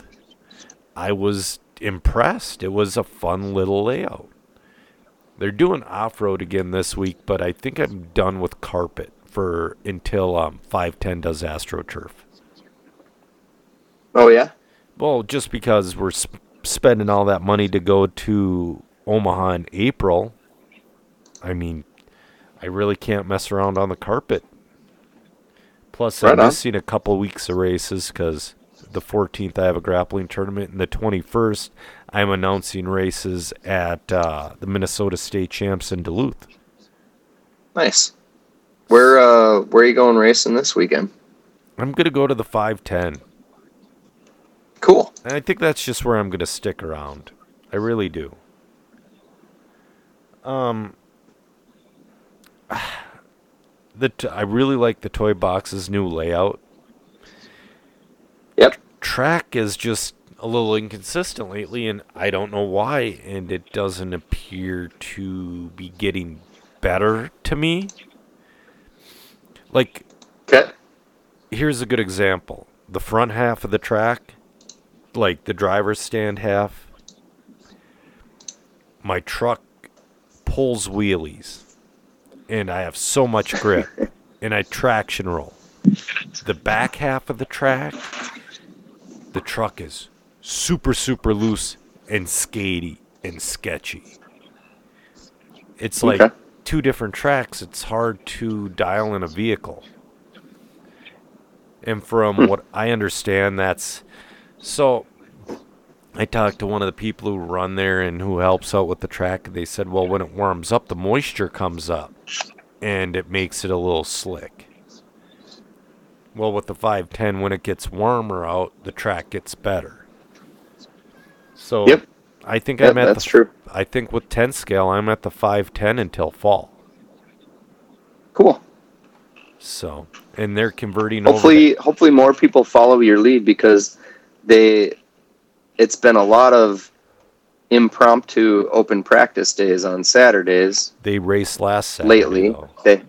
I was impressed. It was a fun little layout. They're doing off road again this week, but I think I'm done with carpet for until um, 510 does AstroTurf. Oh, yeah? Well, just because we're sp- spending all that money to go to Omaha in April, I mean, I really can't mess around on the carpet. Plus, I'm Right on. missing a couple weeks of races because the 14th I have a grappling tournament, and the 21st I'm announcing races at uh, the Minnesota State Champs in Duluth. Nice. Where, uh, where are you going racing this weekend? I'm gonna go to the 510. Cool. And I think that's just where I'm going to stick around. I really do. Um, the t- I really like the toy box's new layout. Yep. Track is just a little inconsistent lately, and I don't know why. And it doesn't appear to be getting better to me. Like Okay. here's a good example. The front half of the track, like the driver's stand half, my truck pulls wheelies. And I have so much grip. and I traction roll. The back half of the track, the truck is super, super loose and skatey and sketchy. It's like Okay. two different tracks. It's hard to dial in a vehicle. And from hmm. what I understand, that's so. I talked to one of the people who run there and who helps out with the track. They said, well, when it warms up, the moisture comes up and it makes it a little slick. Well, with the 510, when it gets warmer out, the track gets better. So Yep. I think Yep, I'm at that's the true. I think with 10 scale, I'm at the 510 until fall. Cool. So, and they're converting. Hopefully, hopefully more people follow your lead because they. It's been a lot of impromptu open practice days on Saturdays they raced last Saturday. lately. though. They,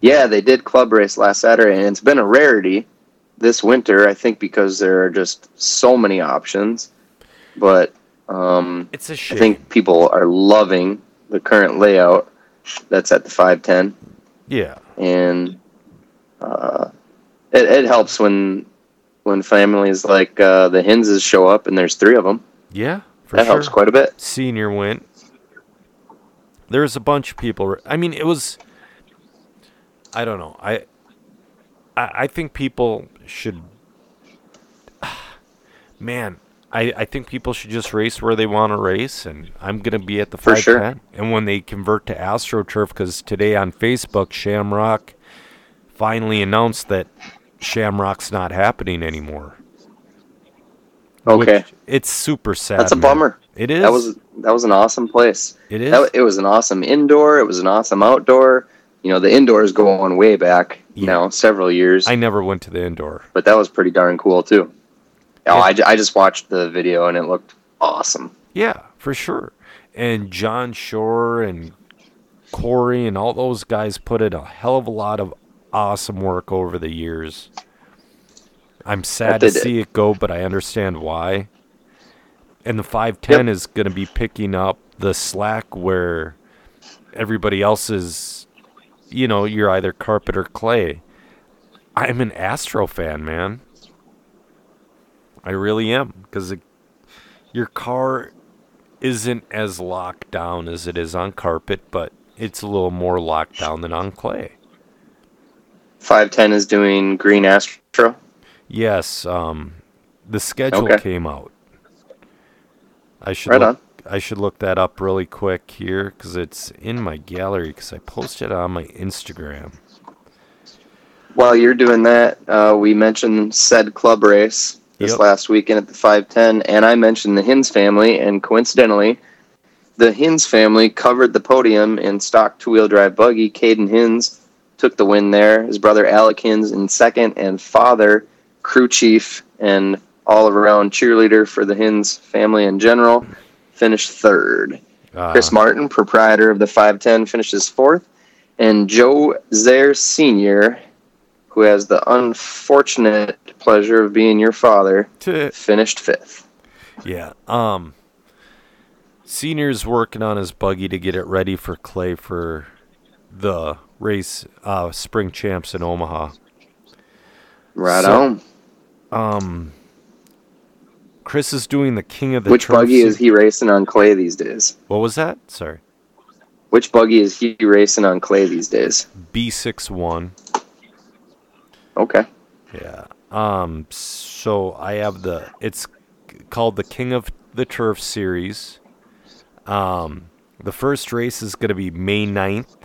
yeah, they did club race last Saturday, and it's been a rarity this winter. I think because there are just so many options, but um, It's a I shame. think people are loving the current layout that's at the 510, yeah. and uh, it, it helps when when families like uh, the Hinses show up, and there's three of them. Yeah. For that sure. helps quite a bit. Senior went. There's a bunch of people. I mean, it was. I don't know. I. I, I think people should. Man, I, I think people should just race where they want to race, and I'm gonna be at the For five sure. ten. And when they convert to AstroTurf, because today on Facebook, Shamrock finally announced that Shamrock's not happening anymore. Okay, Which- it's super sad. that's a man. bummer. It is. That was that was an awesome place. It is. That, it was an awesome indoor. It was an awesome outdoor. You know, the indoor is going way back Yeah. know, several years, I never went to the indoor. but that was pretty darn cool too. Oh, I, I just watched the video and it looked awesome. Yeah, for sure. And John Shore and Corey and all those guys put in a hell of a lot of awesome work over the years. I'm sad to see it go, but I understand why. And the 510 is going to be picking up the slack where everybody else is, you know, you're either carpet or clay. I'm an Astro fan, man. I really am because your car isn't as locked down as it is on carpet, but it's a little more locked down than on clay. 510 is doing Green Astro. Yes, um, the schedule Okay. came out. I should Right look. I should look that up really quick here because it's in my gallery because I posted it on my Instagram. While you're doing that, uh, we mentioned said club race this Yep. last weekend at the 510, and I mentioned the Hins family, and coincidentally, the Hins family covered the podium in stock two wheel drive buggy. Caden Hins took the win there. His brother Alec Hins in second, and father, crew chief, and all around cheerleader for the Hins family in general, finished third. Uh, Chris Martin, proprietor of the 510, finishes fourth. And Joe Zaire Sr., who has the unfortunate pleasure of being your father, to- finished fifth. yeah. Um. Senior's working on his buggy to get it ready for clay for the race, uh, spring champs in Omaha. Right So- on. Um, Chris is doing the King of the Which Turf buggy is he racing on clay these days? What was that? Sorry, Which buggy is he racing on clay these days? B 61 Okay. Yeah. Um. So I have the. It's called the King of the Turf series. Um. The first race is going to be May 9th.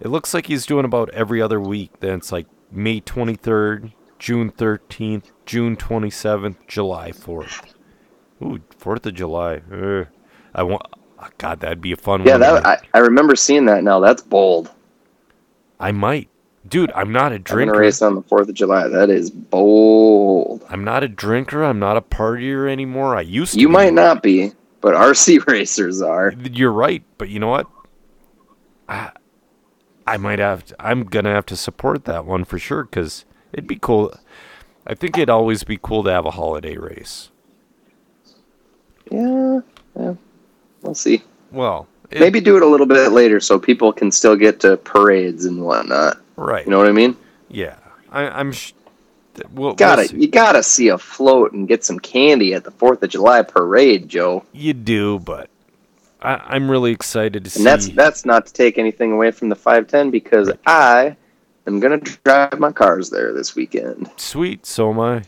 It looks like he's doing about every other week. Then it's like May 23rd, June 13th, June 27th, July 4th. Ooh, 4th of July. Ugh. I want. oh, God, that'd be a fun one. Yeah, one. that I, I remember seeing that now. That's bold. I might. Dude, I'm not a I'm gonna drinker. race on the 4th of July. That is bold. I'm not a drinker. I'm not a partier anymore. I used to You might not be, but RC racers are. You're right, but you know what? I, I might have. To, I'm gonna have to support that one for sure because it'd be cool. I think it'd always be cool to have a holiday race. Yeah, yeah. We'll see. Well, it- Maybe do it a little bit later so people can still get to parades and whatnot. right. You know what I mean? Yeah, I, I'm. Sh- we'll, Gotta we'll you gotta see a float and get some candy at the Fourth of July parade, Joe. You do, but I, I'm really excited to see. And that's that's not to take anything away from the 510 because I am gonna drive my cars there this weekend. sweet. So am I.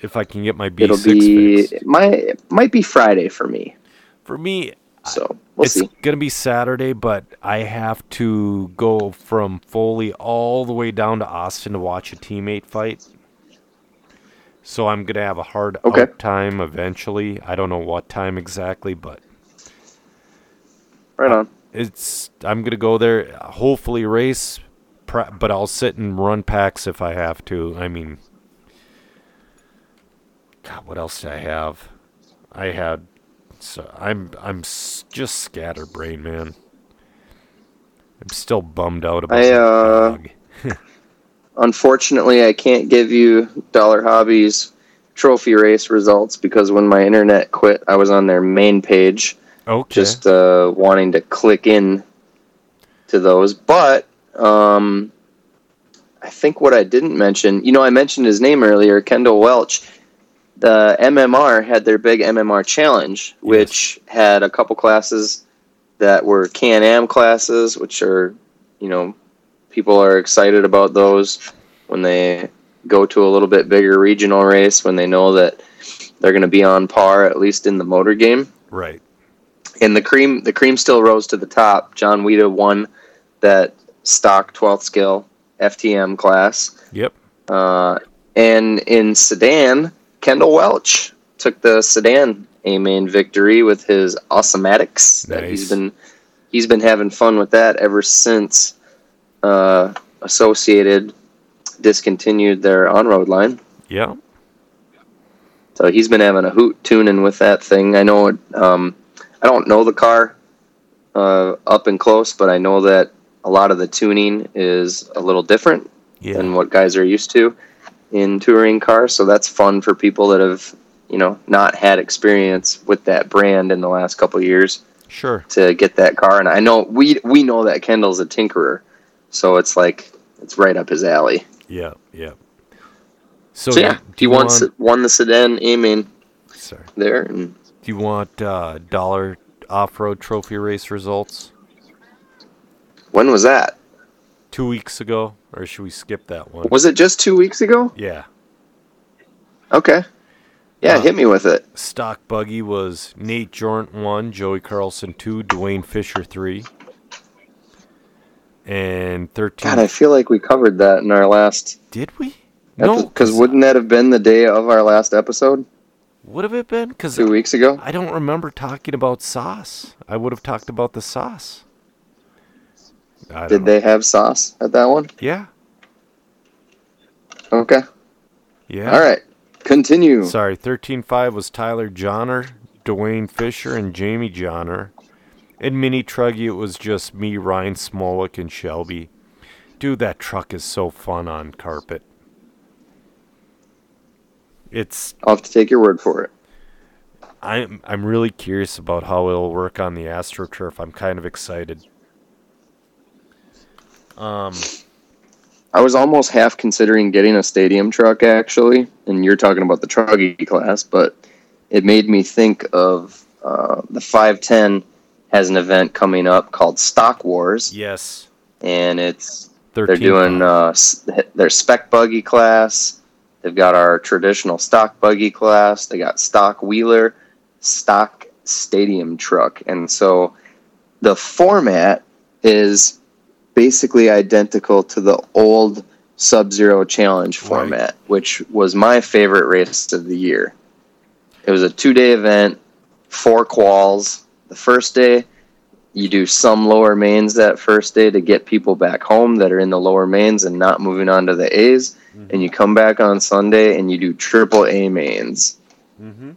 If I can get my B6 It'll be fixed. it might it might be Friday for me, For me, so we'll it's see. gonna be Saturday, but I have to go from Foley all the way down to Austin to watch a teammate fight. So I'm gonna have a hard Okay. time eventually. I don't know what time exactly, but Right on. it's I'm gonna go there. Hopefully race, but I'll sit and run packs if I have to. I mean, God, what else did I have? I had. So I'm I'm just scatterbrained, man. I'm still bummed out about I, uh. Unfortunately, I can't give you Dollar Hobbies trophy race results because when my internet quit, I was on their main page Okay. just uh, wanting to click in to those. But um, I think what I didn't mention, you know, I mentioned his name earlier, Kendall Welch. The MMR had their big MMR challenge, which had a couple classes that were Can Am classes, which are, you know, people are excited about those when they go to a little bit bigger regional race when they know that they're going to be on par at least in the motor game right. And the cream the cream still rose to the top. John Wida won that stock 12th scale FTM class. Yep. Uh, and in sedan, Kendall Welch took the sedan A main victory with his Awesomatix. That he's Nice. been he's been having fun with that ever since uh, Associated discontinued their on road line. Yeah. So he's been having a hoot tuning with that thing. I know it. Um, I don't know the car uh, up and close, but I know that a lot of the tuning is a little different Yeah. than what guys are used to in touring cars. So that's fun for people that have, you know, not had experience with that brand in the last couple of years Sure. to get that car. And I know we we know that Kendall's a tinkerer, so it's like it's right up his alley. Yeah. Yeah. So, So, yeah, do he you won won the sedan A main sorry. there, and Do you want uh, dollar off-road trophy race results? when was that? Two weeks ago, or should we skip that one? Was it just two weeks ago? Yeah. Okay. Yeah, Uh, hit me with it. Stock buggy was Nate Jornt one, Joey Carlson two, Dwayne Fisher three, and thirteen. God, I feel like we covered that in our last. Did we? No, because wouldn't that have been the day of our last episode would have it been? Because two weeks ago? I don't remember talking about sauce. I would have talked about the sauce. Did know. they have sauce at that one? Yeah. Okay. Yeah. All right. Continue. Sorry, thirteen five was Tyler Johnner, Dwayne Fisher, and Jamie Johnner. In Mini Truggy, it was just me, Ryan Smolik, and Shelby. Dude, that truck is so fun on carpet. It's I'll have to take your word for it. I'm I'm really curious about how it'll work on the AstroTurf. I'm kind of excited. Um, I was almost half considering getting a stadium truck actually, and you're talking about the truggy class, but it made me think of uh, the 510 has an event coming up called Stock Wars, yes, and it's thirteen. They're doing uh, their spec buggy class. They've got our traditional stock buggy class. They got stock wheeler, stock stadium truck, and so the format is basically identical to the old Sub Zero Challenge Right. format, which was my favorite race of the year. It was a two day event, four quals. The first day, you do some lower mains that first day to get people back home that are in the lower mains and not moving on to the A's. And you come back on Sunday and you do triple A mains. hmm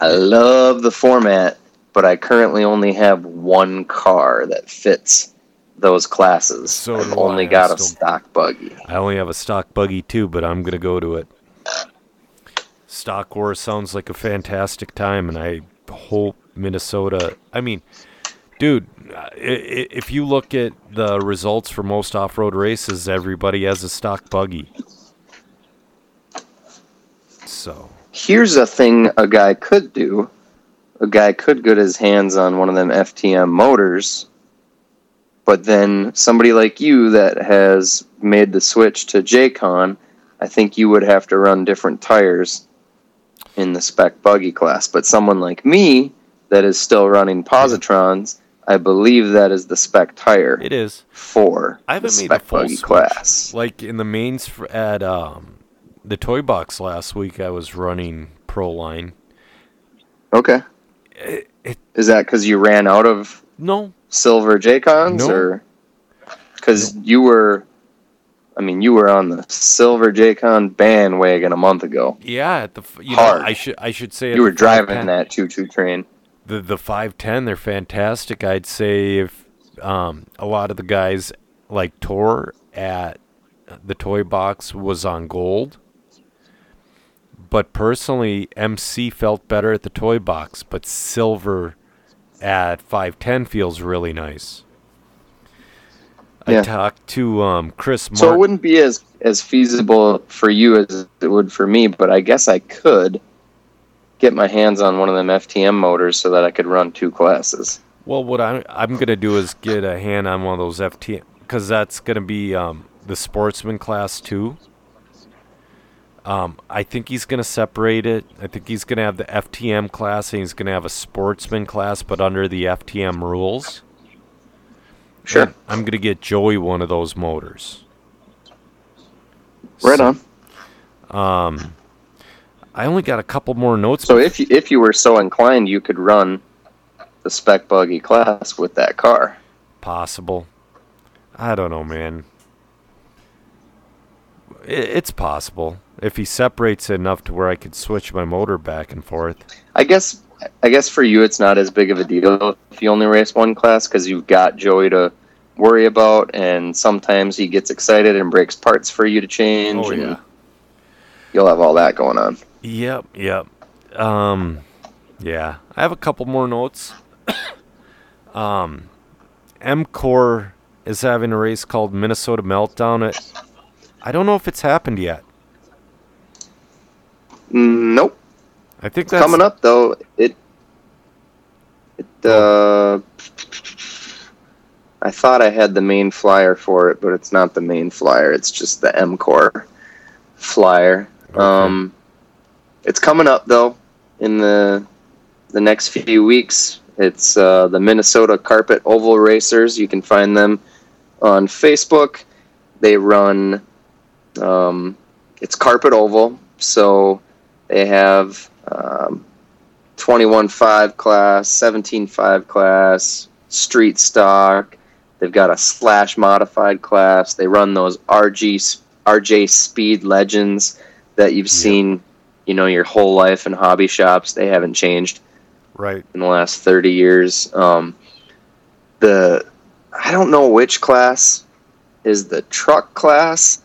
I love the format, but I currently only have one car that fits those classes. So I've only I. got I a still- stock buggy. I only have a stock buggy too, but I'm gonna go to it. Stock Wars sounds like a fantastic time, and I hope Minnesota. I mean, dude, uh, if you look at the results for most off-road races, everybody has a stock buggy. So Here's a thing a guy could do. A guy could get his hands on one of them FTM motors, but then somebody like you that has made the switch to JCon, I think you would have to run different tires in the spec buggy class. But someone like me that is still running positrons, I believe that is the spec tire it is. for I haven't made the spec full buggy switch. class. Like in the mains for, at um, the toy box last week, I was running Pro Line. Okay. It, it, Is that because you ran out of No, silver J-Cons No. or because you were, I mean, you were on the silver J-Con bandwagon a month ago. yeah, at the you Hard. know I should I should say You were driving 510 that choo-choo train. the the 510 they're fantastic i'd say if um, a lot of the guys like tor at the toy box was on gold but personally mc felt better at the toy box but silver at 510 feels really nice i Yeah. talked to um, chris So it wouldn't be as as feasible for you as it would for me, but I guess I could get my hands on one of them FTM motors so that I could run two classes. Well, what I, I'm going to do is get a hand on one of those FTM because that's going to be um, the sportsman class too. Um, I think he's going to separate it. I think he's going to have the FTM class and he's going to have a sportsman class, but under the FTM rules. Sure. And I'm going to get Joey one of those motors. Right So, on. Um, I only got a couple more notes. So if you, if you were so inclined, you could run the spec buggy class with that car. possible. I don't know, man. It's possible if he separates it enough to where I could switch my motor back and forth. I guess I guess for you it's not as big of a deal if you only race one class because you've got Joey to worry about, and sometimes he gets excited and breaks parts for you to change. Oh and yeah. you'll have all that going on. Yep. Yep. Um, yeah. I have a couple more notes. um, M Core is having a race called Minnesota Meltdown. It, I don't know if it's happened yet. Nope. I think that's Coming up though, it it uh I thought I had the main flyer for it, but it's not the main flyer. It's just the M Core flyer. Okay. Um it's coming up though in the the next few weeks. It's uh, the Minnesota Carpet Oval Racers. You can find them on Facebook. They run um, it's Carpet Oval, so they have um, 21.5 class, 17.5 class, street stock. They've got a slash modified class. They run those RG RJ Speed Legends that you've seen, you know, your whole life in hobby shops. They haven't changed right. in the last 30 years. Um, the I don't know which class is the truck class,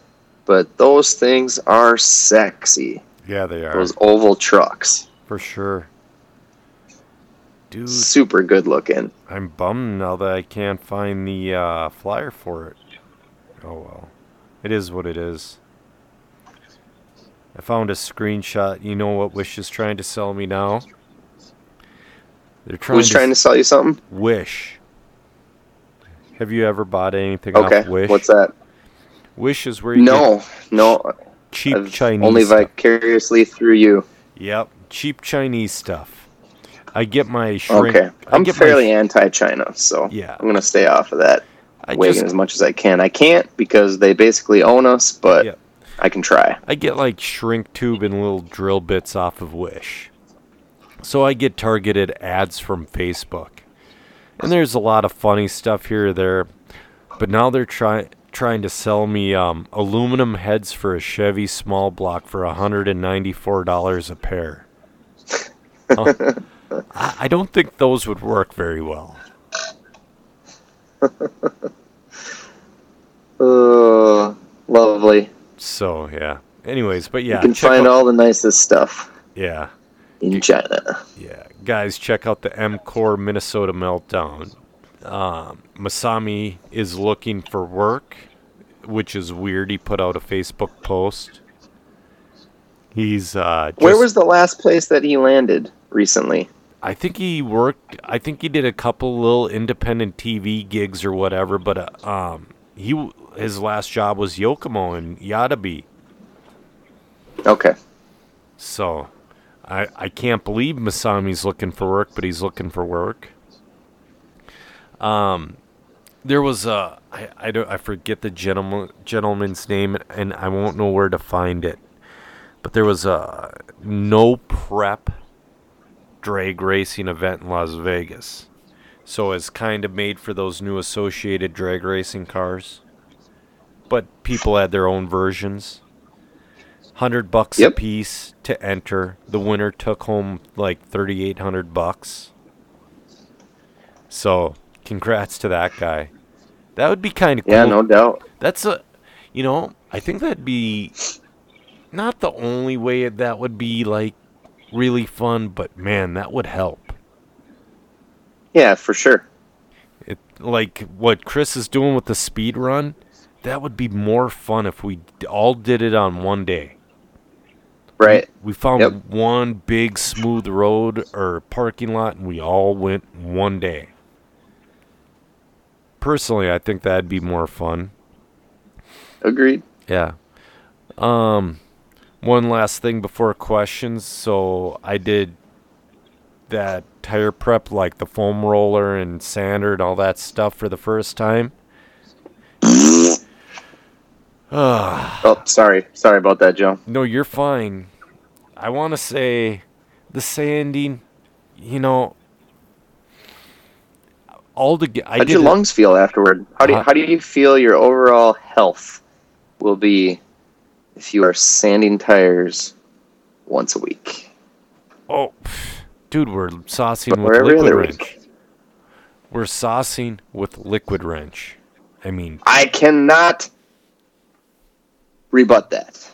but those things are sexy. Yeah, they are Those oval trucks, for sure. Dude, super good looking. I'm bummed now that I can't find the uh, flyer for it. Oh well, it is what it is. I found a screenshot. You know what Wish is trying to sell me now? They're trying Who's to, trying to sell you something? Wish. Have you ever bought anything Okay, off Wish? what's that? Wish is where you No, no, cheap I've Chinese only stuff. vicariously through you. Yep, cheap Chinese stuff. I get my shrink. Okay, I I'm get my fairly sh- anti-China, so Yeah. I'm gonna stay off of that I wagon just as much as I can. I can't because they basically own us, but Yeah. I can try. I get like shrink tube and little drill bits off of Wish. So I get targeted ads from Facebook. And there's a lot of funny stuff here or there. But now they're trying trying to sell me um, aluminum heads for a Chevy small block for $194 a pair. Huh. I, I don't think those would work very well. Uh, lovely. So yeah. Anyways, but yeah, you can find out- all the nicest stuff yeah. in China. Yeah, guys, check out the M Core Minnesota Meltdown. Um, Masami is looking for work, which is weird. He put out a Facebook post. He's uh, just, Where was the last place that he landed recently? I think he worked. I think he did a couple little independent TV gigs or whatever. But uh, um, he his last job was Yokomo and Yatabe. Okay. So, I I can't believe Masami's looking for work, but he's looking for work. Um, there was a I I don't I forget the gentleman gentleman's name, and I won't know where to find it. But there was a no prep drag racing event in Las Vegas. So it's kind of made for those new associated drag racing cars. But people had their own versions. 100 bucks a piece to enter. The winner took home like 3800 bucks. So, congrats to that guy. That would be kind of cool. Yeah, no doubt. That's a, you know, I think that'd be not the only way that would be like really fun, but man, that would help. Yeah, for sure. It like what Chris is doing with the speed run. That would be more fun if we all did it on one day. Right. We found Yep. one big smooth road or parking lot, and we all went one day. Personally, I think that'd be more fun. Agreed. Yeah. Um, one last thing before questions. So I did that tire prep, like the foam roller and sander and all that stuff for the first time. Oh, sorry. Sorry about that, Joe. no, you're fine. I want to say the sanding, you know, all the I How'd did your lungs feel afterward? How do you, Uh, how do you feel your overall health will be if you are sanding tires once a week Oh, dude, we're saucing or with liquid wrench. week? We're saucing with liquid wrench. I mean, I cannot rebut that.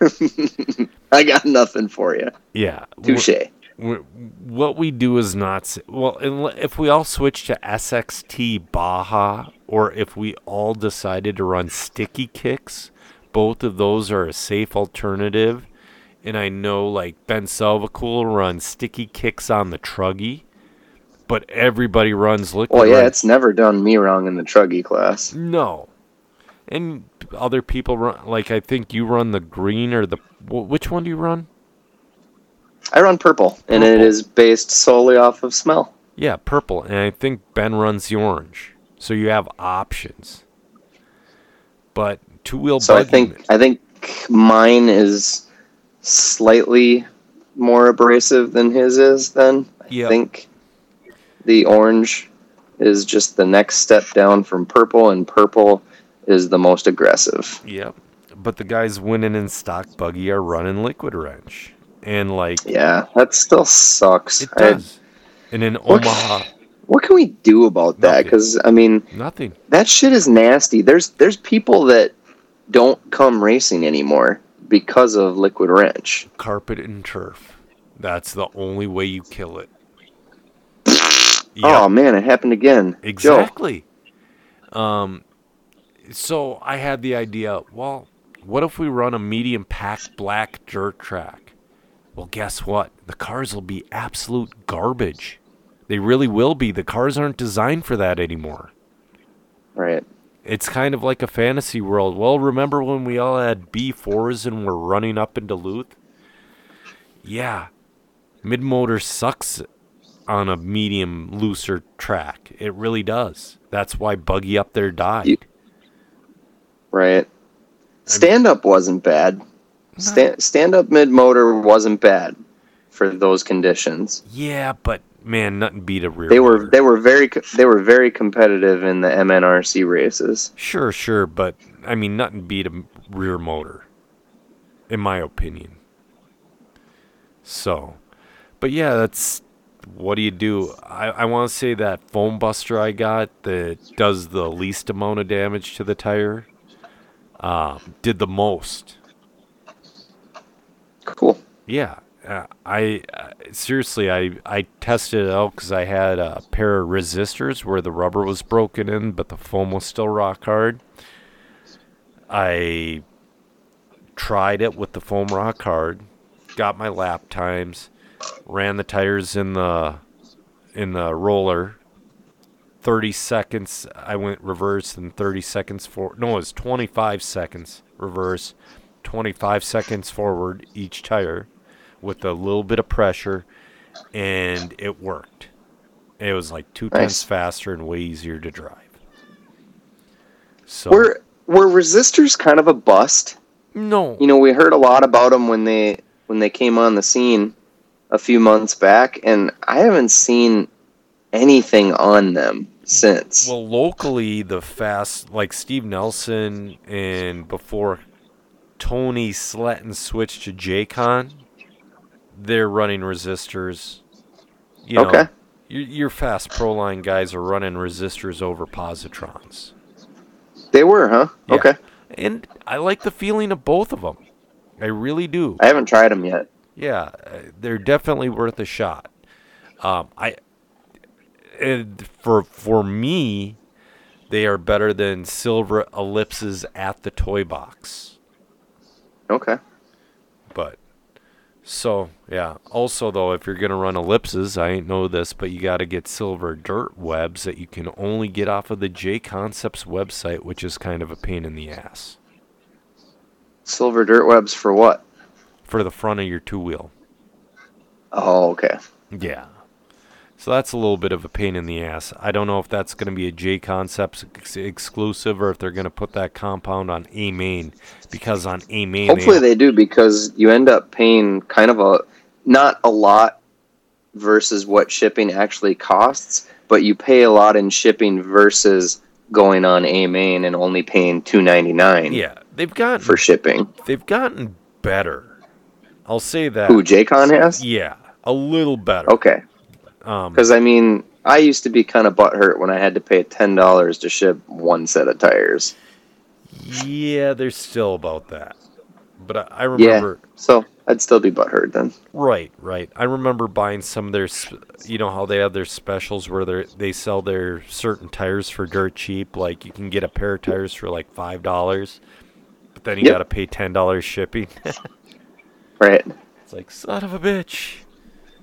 I got nothing for you. yeah. Touche. What we do is not well. If we all switch to SXT Baja, or if we all decided to run sticky kicks, both of those are a safe alternative. And I know like Ben Salvacool runs sticky kicks on the truggy, but everybody runs liquid. Well, yeah, wrench. it's never done me wrong in the truggy class. No. And other people run like I think you run the green or the which one do you run? I run purple, and it Purple. is based solely off of smell. Yeah, purple. And I think Ben runs the orange. So you have options. But two wheel So I think I think mine is slightly more abrasive than his is. Then I Yep. think the orange is just the next step down from purple, and purple is the most aggressive. Yep. But the guys winning in stock buggy are running liquid wrench. And like Yeah, that still sucks. it I- does. and in What- Omaha, what can we do about that? Because I mean, nothing. that shit is nasty. There's there's people that don't come racing anymore because of liquid wrench. Carpet and turf. That's the only way you kill it. Oh man, it happened again. Joe, Exactly. Um, so I had the idea. Well, what if we run a medium packed black dirt track? Well, guess what? The cars will be absolute garbage. They really will be. The cars aren't designed for that anymore. right? It's kind of like a fantasy world. Well, remember when we all had B4s and were running up in Duluth? Yeah. Mid motor sucks on a medium, looser track. It really does. That's why Buggy Up there died. You- Right. Stand up wasn't bad. Stand stand up mid motor wasn't bad for those conditions. Yeah, but man, nothing beat a rear. They were motor. they were very they were very competitive in the MNRC races. Sure, sure, but I mean, nothing beat a rear motor, in my opinion. So, but yeah, that's what do you do? I, I want to say that foam buster I got that does the least amount of damage to the tire um, did the most. Cool. Yeah, uh, I uh, seriously, I I tested it out because I had a pair of resistors where the rubber was broken in, but the foam was still rock hard. I tried it with the foam rock hard, got my lap times, ran the tires in the in the roller. Thirty seconds, I went reverse, and thirty seconds for no, it was twenty five seconds reverse, twenty five seconds forward each tire with a little bit of pressure, and it worked. It was like two Nice. tenths faster and way easier to drive. So Were were resistors kind of a bust? no, You know, we heard a lot about them when they when they came on the scene a few months back, and I haven't seen anything on them since. Well, locally, the fast, like Steve Nelson and before Tony Sletton switched to JCon, they're running resistors. You know, Okay. your, your fast pro line guys are running resistors over positrons. they were, huh? Yeah. Okay. And I like the feeling of both of them. I really do. I haven't tried them yet. Yeah, they're definitely worth a shot. Um, I and for for me, they are better than silver ellipses at the toy box. Okay. But so yeah. Also though, if you're gonna run ellipses, I ain't know this, but you got to get silver dirt webs that you can only get off of the J Concepts website, which is kind of a pain in the ass Silver dirt webs for what? for the front of your two wheel. Oh, okay. Yeah. So that's a little bit of a pain in the ass. I don't know if that's going to be a J Concepts ex- exclusive or if they're going to put that compound on A main because on A main Hopefully they do because you end up paying kind of a not a lot versus what shipping actually costs, but you pay a lot in shipping versus going on a main and only paying two ninety nine yeah, they've gotten for shipping. they've gotten better. I'll say that. Who JCon has? Yeah, a little better. Okay, Um, because I mean, I used to be kind of butthurt when I had to pay ten dollars to ship one set of tires. yeah, there's still about that. But I, I Yeah. remember So I'd still be butthurt then. Right, right. I remember buying some of their, you know how they have their specials where they they sell their certain tires for dirt cheap. Like you can get a pair of tires for like five dollars, but then you Yep. got to pay ten dollars shipping. Right. it's like son of a bitch.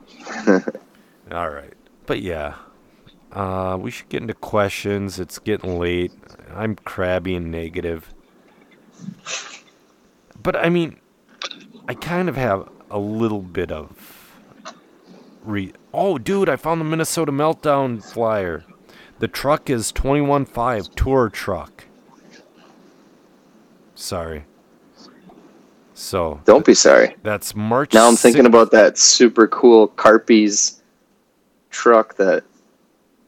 All right, but yeah, uh, we should get into questions. It's getting late. I'm crabby and negative. But I mean, I kind of have a little bit of re. Oh, dude, I found the Minnesota Meltdown flyer. The truck is 21.5 tour truck. Sorry. So Don't be sorry. that's March. Now I'm thinking 6th. about that super cool Carpies truck that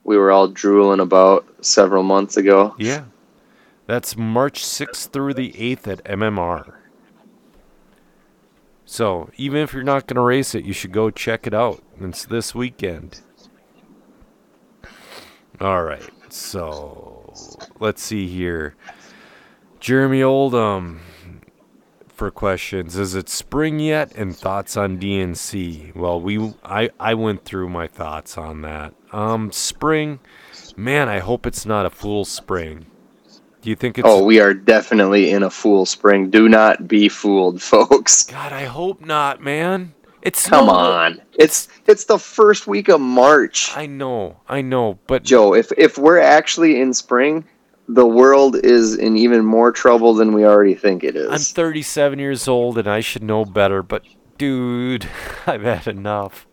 we were all drooling about several months ago. Yeah. That's March 6th through the 8th at MMR. So, even if you're not going to race it, you should go check it out. It's this weekend. All right. So, let's see here. Jeremy Oldham for questions. Is it spring yet? And thoughts on DNC? Well, we I I went through my thoughts on that. Um spring, man, I hope it's not a full spring. Do you think it's Oh, we are definitely in a fool spring. Do not be fooled, folks. God, I hope not, man. It's Come no- on. It's it's the first week of March. I know, I know, but Joe, if if we're actually in spring, the world is in even more trouble than we already think it is. I'm 37 years old and I should know better, but dude, I've had enough.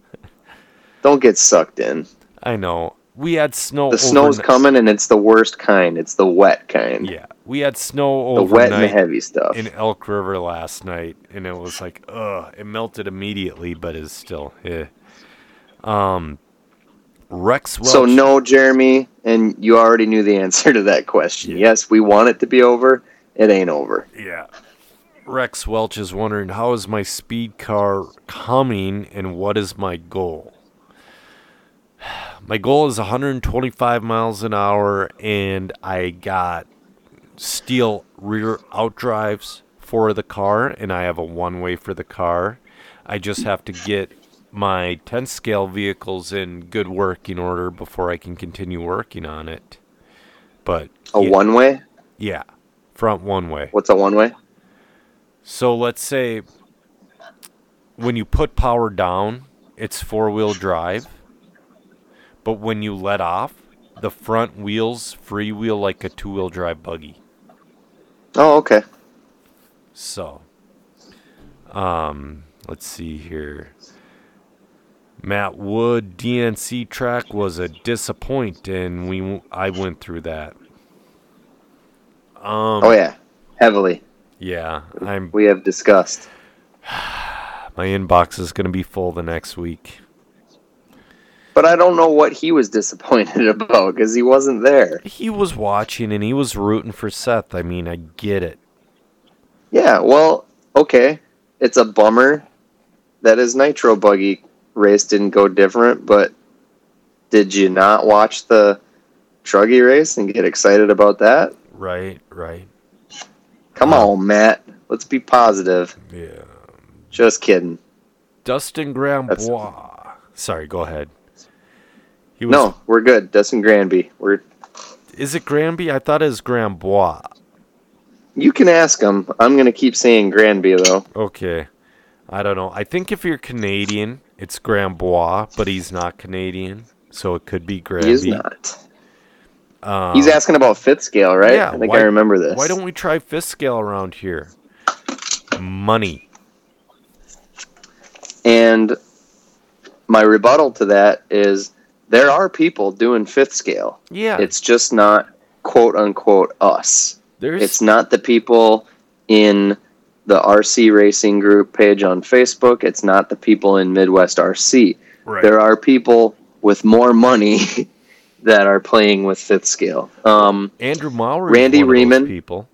Don't get sucked in. I know. We had snow The snow's overnight- coming and it's the worst kind. It's the wet kind. Yeah, we had snow The wet and the heavy stuff. in Elk River last night, and it was like, ugh, it melted immediately, but it's still, eh. Um, Rex Welch. So no, Jeremy, and you already knew the answer to that question. Yeah. Yes, we want it to be over. It ain't over. Yeah. Rex Welch is wondering how is my speed car coming and what is my goal? My goal is 125 miles an hour and I got steel rear outdrives for the car and I have a one way for the car. I just have to get my 10 scale vehicles in good working order before I can continue working on it. But A yeah, one way? yeah, front one way. What's a one way? So let's say when you put power down, it's four wheel drive. But when you let off, the front wheels freewheel like a two wheel drive buggy. Oh, okay. So, um, let's see here. Matt Wood DNC track was a disappoint, and we I went through that. Um, Oh yeah, heavily. yeah, I'm We have discussed. My inbox is going to be full the next week. But I don't know what he was disappointed about because he wasn't there. He was watching and he was rooting for Seth. I mean, I get it. Yeah, well, okay. It's a bummer that his Nitro Buggy race didn't go different, but did you not watch the Truggy race and get excited about that? Right, right. Come on, Matt. Let's be positive. Yeah. Just kidding. Dustin Grambois. Sorry, go ahead. He was, No, we're good. Dustin Granby. We're Is it Granby? I thought it was Grambois. you can ask him. I'm gonna keep saying Granby though. Okay. I don't know. I think if you're Canadian, it's Grambois, but he's not Canadian, so it could be Granby. He is not. Um, He's asking about fifth scale, right? yeah, I think why- I remember this. Why don't we try fifth scale around here? Money. And my rebuttal to that is there are people doing fifth scale. Yeah. It's just not quote unquote us. there's It's not the people in the RC racing group page on Facebook. It's not the people in Midwest RC. right. There are people with more money that are playing with fifth scale. Um, Andrew Mowry. Randy is one of those Riemann. people.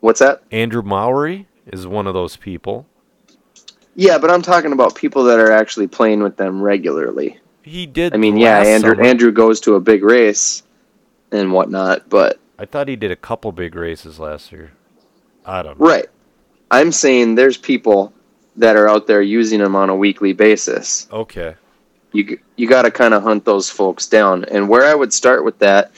what's that? Andrew Mowry is one of those people. Yeah, but I'm talking about people that are actually playing with them regularly. He did. I mean, yeah, Andrew summer. Andrew goes to a big race and whatnot, but I thought he did a couple big races last year. I don't know. right. I'm saying there's people that are out there using them on a weekly basis. Okay. You you got to kind of hunt those folks down. And where I would start with that,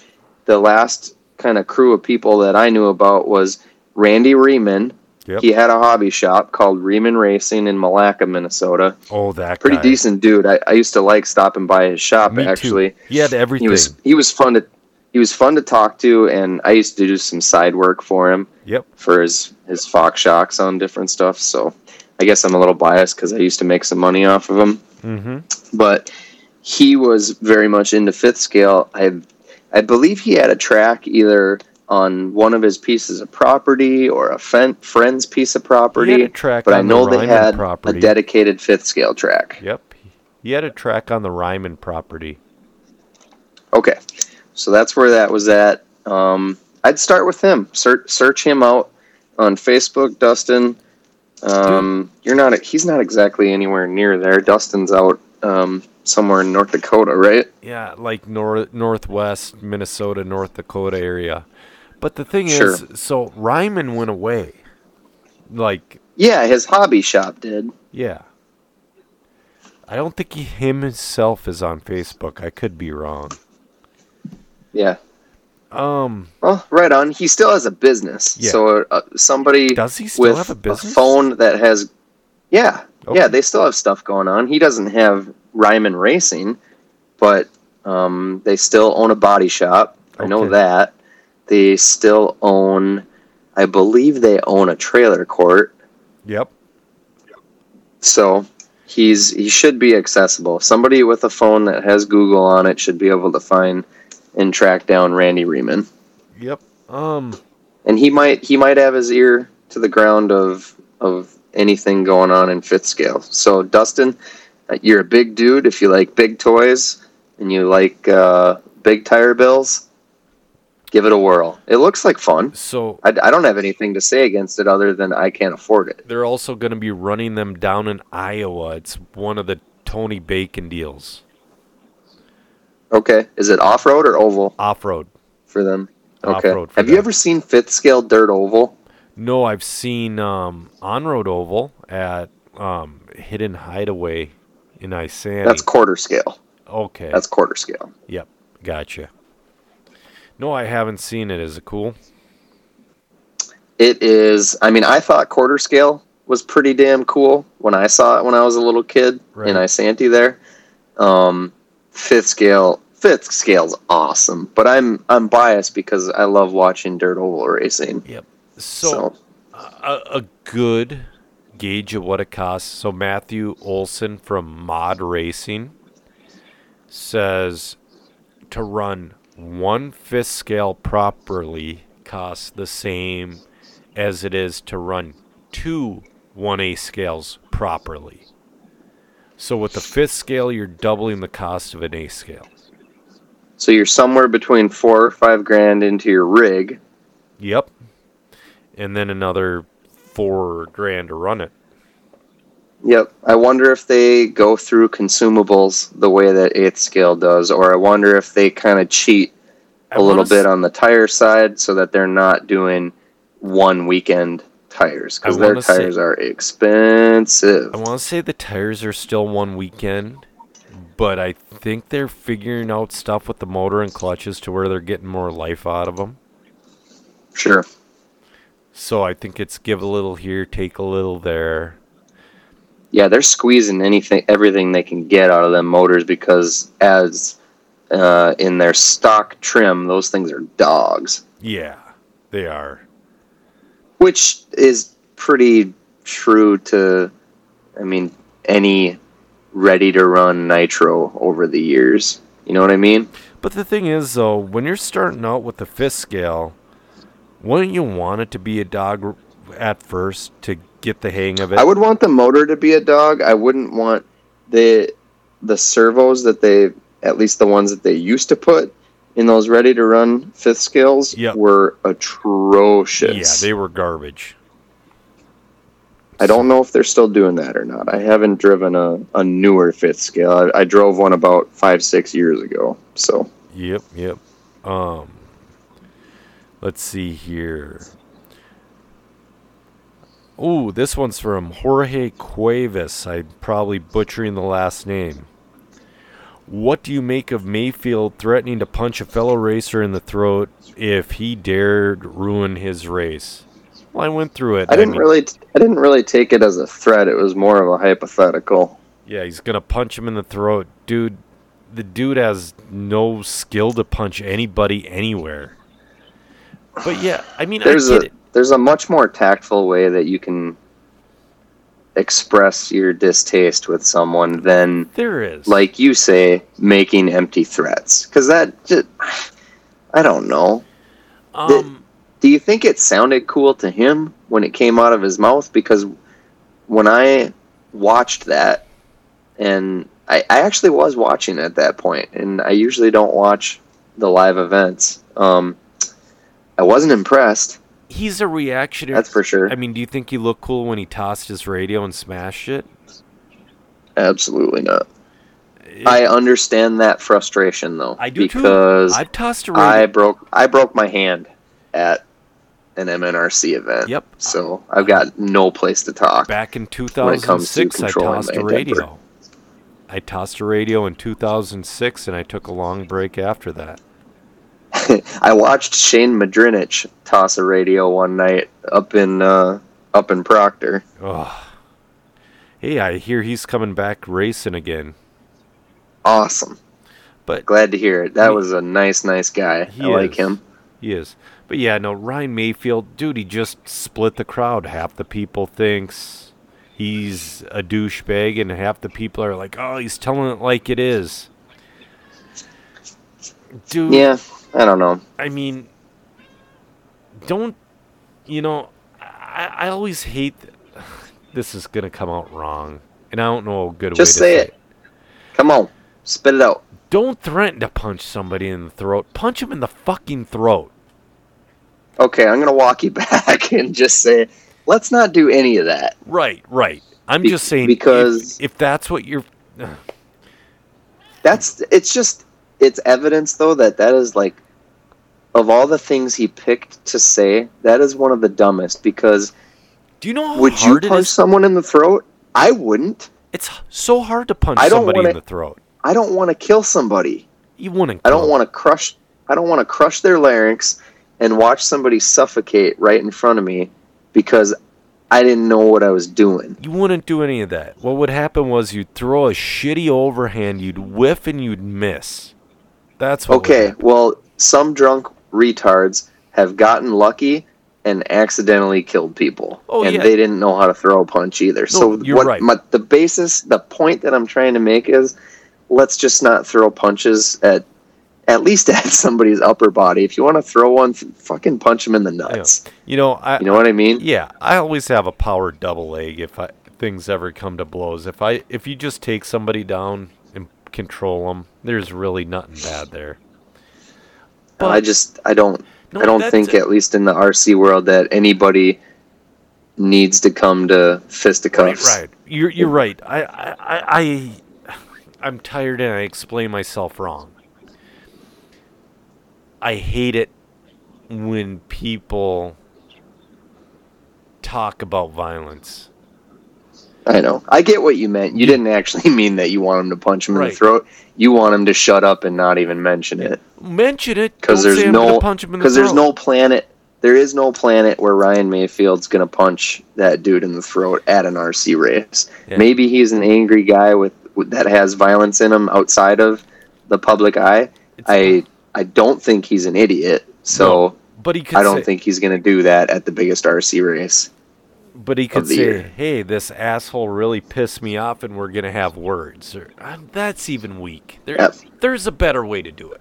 the last kind of crew of people that I knew about was Randy Riemann. Yep. He had a hobby shop called Riemann Racing in Milaca, Minnesota. Oh, that Pretty guy. decent dude. I, I used to like stopping by his shop Me actually. too. He had everything. he was he was fun to he was fun to talk to and I used to do some side work for him Yep. for his his Fox shocks on different stuff so I guess I'm a little biased because I used to make some money off of him Mm-hmm. but he was very much into fifth scale I I believe he had a track either on one of his pieces of property or a fen- friend's piece of He property had a track but I know the they had property. a dedicated fifth scale track Yep. He had a track on the Ryman property. Okay, so that's where that was at. Um, I'd start with him. Search search him out on Facebook, Dustin. Um, you're not. He's not exactly anywhere near there. Dustin's out um, somewhere in North Dakota, right? Yeah, like north northwest Minnesota, North Dakota area. But the thing Sure. is, so Ryman went away. Like, Yeah, his hobby shop did. yeah. I don't think he himself is on Facebook. I could be wrong. Yeah. Um, Well, right on. He still has a business. Yeah. So uh, somebody does he still with have a business? phone that has, yeah, Okay. yeah, they still have stuff going on. He doesn't have Ryman Racing, but um, they still own a body shop. I know that. They still own, I believe they own a trailer court. Yep. So he's he should be accessible. Somebody with a phone that has Google on it should be able to find and track down Randy Riemann. Yep. Um, and he might he might have his ear to the ground of of anything going on in fifth scale. So Dustin, uh, you're a big dude. If you like big toys and you like uh, big tire bills, give it a whirl. It looks like fun. so I, I don't have anything to say against it other than I can't afford it. they're also going to be running them down in Iowa. It's one of the Tony Bacon deals. Okay, is it off road or oval Off road. for them? Okay. Off-road have you ever seen fifth scale dirt oval? No, I've seen um, on road oval at um, Hidden Hideaway in Isanti. That's quarter scale. okay. That's quarter scale. yep, gotcha. No, I haven't seen it. Is it cool? It is. I mean, I thought quarter scale was pretty damn cool when I saw it when I was a little kid Right. in Isanti there. Um, fifth scale, fifth scale's awesome, but I'm I'm biased because I love watching dirt oval racing. So, So, a, a good gauge of what it costs. So Matthew Olson from Mod Racing says to run one fifth scale properly costs the same as it is to run two 1A scales properly. So with the fifth scale, you're doubling the cost of an eighth scale. So you're somewhere between four or five grand into your rig. Yep. And then another four grand to run it. Yep. I wonder if they go through consumables the way that eighth scale does, or I wonder if they kind of cheat a little bit on the tire side so that they're not doing one weekend tires because their wanna say- tires are expensive. I want to say the tires are still one weekend, but I think they're figuring out stuff with the motor and clutches to where they're getting more life out of them. Sure. So I think it's give a little here, take a little there. Yeah, they're squeezing anything, everything they can get out of them motors because as uh, in their stock trim, those things are dogs, Yeah, they are. Which is pretty true to, I mean, any ready to run nitro over the years. You know what I mean? But the thing is, though, when you're starting out with the fifth scale, wouldn't you want it to be a dog at first to get the hang of it? I would want the motor to be a dog. I wouldn't want the the servos that they at least the ones that they used to put in those ready to run fifth scales Yep. were atrocious. yeah, they were garbage. I don't know if they're still doing that or not. I haven't driven a, a newer fifth scale. I, I drove one about five, six years ago. So Yep, yep. Um, let's see here. Oh, this one's from Jorge Cuevas. I'm probably butchering the last name. What do you make of Maifield threatening to punch a fellow racer in the throat if he dared ruin his race? Well, I went through it. I didn't mean, really, I didn't really take it as a threat. It was more of a hypothetical. Yeah, he's gonna punch him in the throat, dude. The dude has no skill to punch anybody anywhere. But yeah, I mean, There's I get a it. there's a much more tactful way that you can express your distaste with someone than There is. like you say, making empty threats. Because that just, I don't know. um, Do you think it sounded cool to him when it came out of his mouth? Because when I watched that, and I, I actually was watching at that point, and I usually don't watch the live events. Um, I wasn't impressed. He's a reactionary. That's for sure. I mean, do you think he looked cool when he tossed his radio and smashed it? Absolutely not. It- I understand that frustration though. I do too. because I've tossed a radio. I broke I broke my hand at an MNRC event. Yep. So I've got no place to talk. Back in when it comes to 2006, I tossed a radio. I tossed a radio in 2006, and I took a long break after that. I watched Shane Madrinich toss a radio one night up in uh, up in Proctor. Ugh. Hey, I hear he's coming back racing again. Awesome. But Glad to hear it. That He- was a nice, nice guy. I like is. him. He is. But yeah, no, Ryan Maifield, dude, he just split the crowd. Half the people thinks he's a douchebag, and half the people are like, oh, he's telling it like it is. Dude, Yeah, I don't know. I mean, don't, you know, I, I always hate, this is going to come out wrong, and I don't know a good way Just say it. Come on, spit it out. Don't threaten to punch somebody in the throat. Punch him in the fucking throat. Okay, I'm gonna walk you back and just say, let's not do any of that. Right, right. I'm Be- just saying if- because- if, that's what you're That's it's just it's evidence though that that is like of all the things he picked to say, that is one of the dumbest because Do you know how would you punch someone in the throat? I wouldn't. It's so hard to punch I don't somebody wanna- in the throat. I don't want to kill somebody. You wouldn't. I don't want to crush I don't want to crush their larynx and watch somebody suffocate right in front of me because I didn't know what I was doing. You wouldn't do any of that. What would happen was you'd throw a shitty overhand, you'd whiff and you'd miss. That's what. Okay, well, some drunk retards have gotten lucky and accidentally killed people, Oh, and yeah. they didn't know how to throw a punch either. so you're what right. my, the basis, the point that I'm trying to make is, let's just not throw punches at at least at somebody's upper body. If you want to throw one, fucking punch them in the nuts. You know, I. You know what I mean? Yeah, I always have a power double leg if I things ever come to blows. If I if you just take somebody down and control them, there's really nothing bad there. But I just I don't No, I don't think at least in the RC world that anybody needs to come to fisticuffs. Right, right. You're you're right. I I I, I I'm tired and I explain myself wrong. I hate it when people talk about violence. I know. I get what you meant. You didn't actually mean that you want him to punch him in the throat. You want him to shut up and not even mention it. Mention it Because there's no punch him in the because there's no planet there is no planet where Ryan Maifield's gonna punch that dude in the throat at an RC race. Yeah. Maybe he's an angry guy with, with that has violence in him outside of the public eye. It's- I I don't think he's an idiot. So but he I don't say, think he's gonna do that at the biggest RC race. But he could say, year. "Hey, this asshole really pissed me off, and we're gonna have words." Or, uh, that's even weak. There, Yep. there's a better way to do it.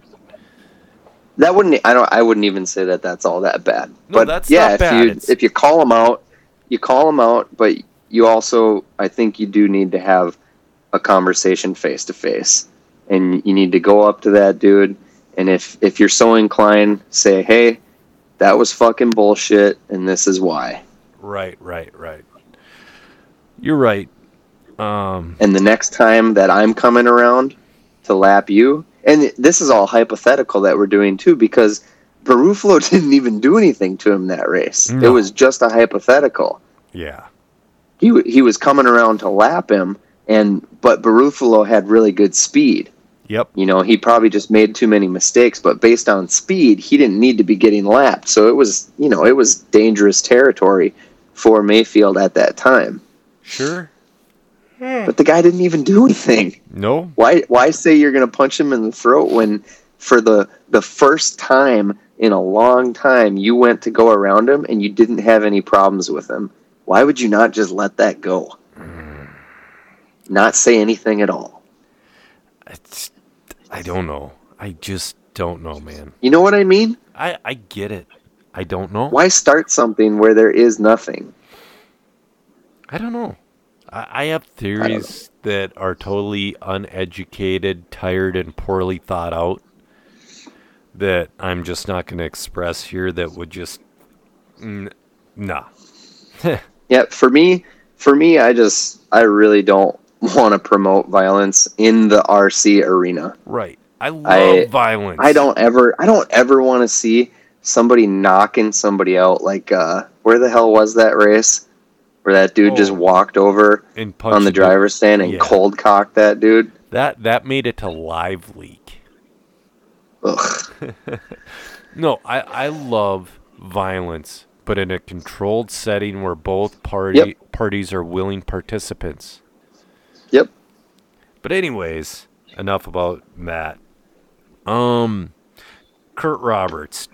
That wouldn't I don't I wouldn't even say that that's all that bad. No, but that's yeah, not if bad. you It's- if you call them out, you call them out, but you also I think you do need to have a conversation face to face. And you need to go up to that dude and if if you're so inclined, say, "Hey, that was fucking bullshit and this is why." Right, right, right. You're right. Um, And the next time that I'm coming around to lap you, and this is all hypothetical that we're doing too, because Barufalo didn't even do anything to him that race. It was just a hypothetical. yeah, He he was coming around to lap him, and but Barufalo had really good speed. yep, You know, he probably just made too many mistakes, but based on speed, he didn't need to be getting lapped. So it was, you know, it was dangerous territory for Maifield at that time. sure. Hmm. But the guy didn't even do anything. No, Why why say you're going to punch him in the throat when for the the first time in a long time you went to go around him and you didn't have any problems with him? Why would you not just let that go? Not say anything at all. it's, I don't know. I just don't know, man. You know what I mean? I I get it. I don't know. Why start something where there is nothing? I don't know. I, I have theories that are totally uneducated, tired, and poorly thought out that I'm just not going to express here. That would just, n- nah. Yeah, for me, for me, I just I really don't want to promote violence in the RC arena. Right. I love I- violence. I don't ever I don't ever want to see somebody knocking somebody out like uh where the hell was that race where that dude just Oh. walked over And on the driver's stand and Yeah. cold cocked that dude That that made it to LiveLeak. Ugh. No, I I love violence, but in a controlled setting where both party Yep. parties are willing participants. yep But anyways, enough about that. Um, Kurt Roberts,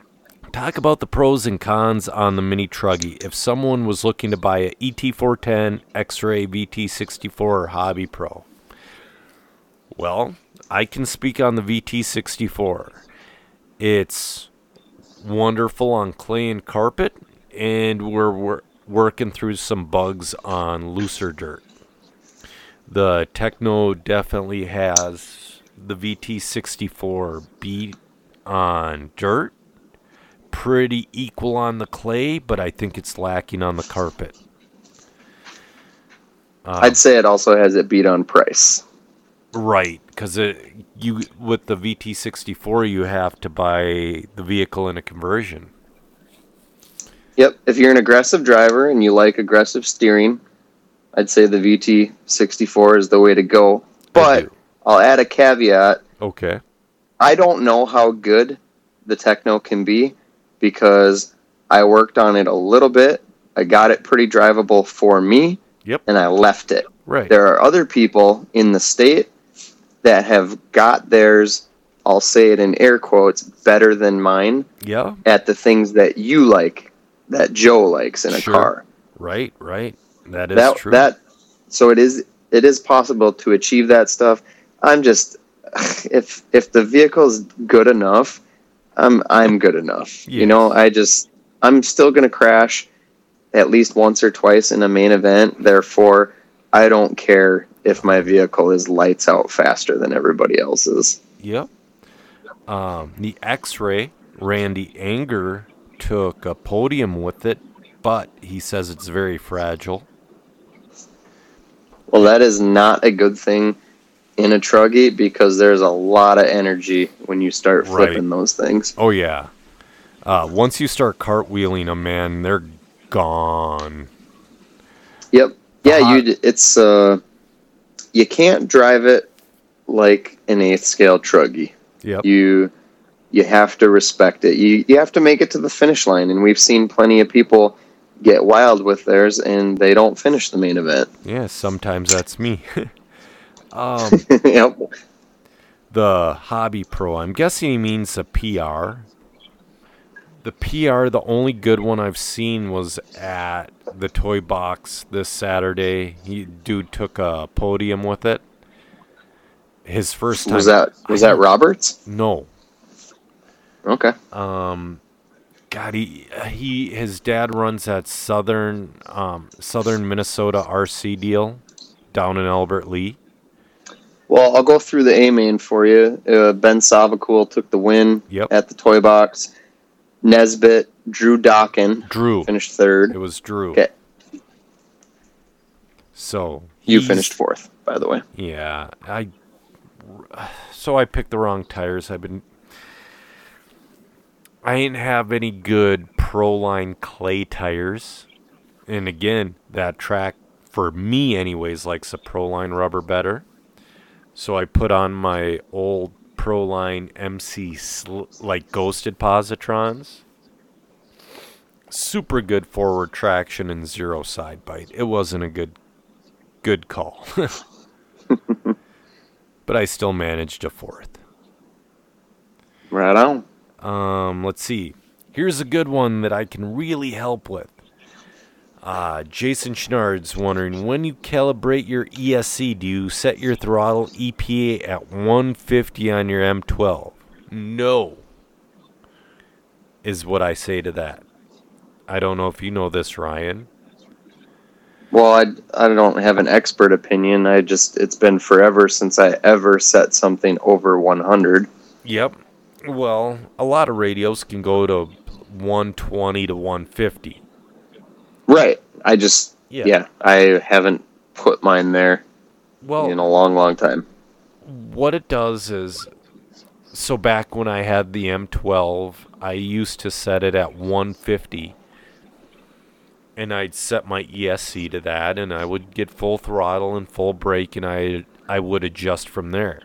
talk about the pros and cons on the Mini Truggy. If someone was looking to buy a E ET410, X-Ray, VT64, or Hobby Pro, well, I can speak on the VT64. It's wonderful on clay and carpet, and we're, we're working through some bugs on looser dirt the Tekno definitely has the VT64 beat on dirt. Pretty equal on the clay, but I think it's lacking on the carpet. Um, I'd say it also has it beat on price right, because you with the VT64 you have to buy the vehicle in a conversion. yep if you're an aggressive driver and you like aggressive steering I'd say the VT64 is the way to go but. I'll add a caveat okay, I don't know how good the Tekno can be because I worked on it a little bit. I got it pretty drivable for me. Yep. And I left it. right, There are other people in the state that have got theirs, I'll say it in air quotes, better than mine yeah, at the things that you like, that Joe likes in a Sure. car. right, right. That is that true. that so it is it is possible to achieve that stuff. I'm just if if the vehicle's good enough, I'm I'm good enough. You know, I just I'm still gonna crash at least once or twice in a main event. Therefore, I don't care if my vehicle is lights out faster than everybody else's. Yep. Um, the X-ray, Randy Anger took a podium with it, but he says it's very fragile. Well, that is not a good thing in a truggy because there's a lot of energy when you start Right. flipping those things. Oh yeah. Uh, once you start cartwheeling them, man, they're gone. Yep. Yeah, Uh-huh. you. It's uh, you can't drive it like an eighth scale truggy. Yep. You you have to respect it. You you have to make it to the finish line, and we've seen plenty of people get wild with theirs, and they don't finish the main event. Yeah, sometimes that's me. um, yep. the hobby pro. I'm guessing he means the PR. The PR, the only good one I've seen was at the toy box this Saturday. He dude took a podium with it. His first time Was that was I that Roberts? No. Okay. Um God, he, he his dad runs that southern um, southern Minnesota RC deal down in Albert Lea. Well, I'll go through the A main for you. Uh, ben Savacool took the win Yep. at the toy box. Nesbitt, Drew Dawkin Drew. finished third. It was Drew. Okay. So You finished fourth, by the way. Yeah, I. So I picked the wrong tires. I've been. I ain't have any good Proline clay tires, and again, that track for me, anyways, likes a Proline rubber better. So I put on my old Proline MC sl- like ghosted positrons. Super good forward traction and zero side bite. It wasn't a good good call. but I still managed a fourth. Right on. Um, let's see. Here's a good one that I can really help with. Uh, Jason Schnard's wondering when you calibrate your ESC, do you set your throttle EPA at 150 on your M12? No, is what I say to that. I don't know if you know this, Ryan. Well, I, I don't have an expert opinion. I just it's been forever since I ever set something over 100. Yep. Well, a lot of radios can go to 120 to 150. Right. I just Yeah. yeah, I haven't put mine there Well, in a long, long time. what it does is so back when I had the M12, I used to set it at 150 and I'd set my ESC to that and I would get full throttle and full brake and I I would adjust from there.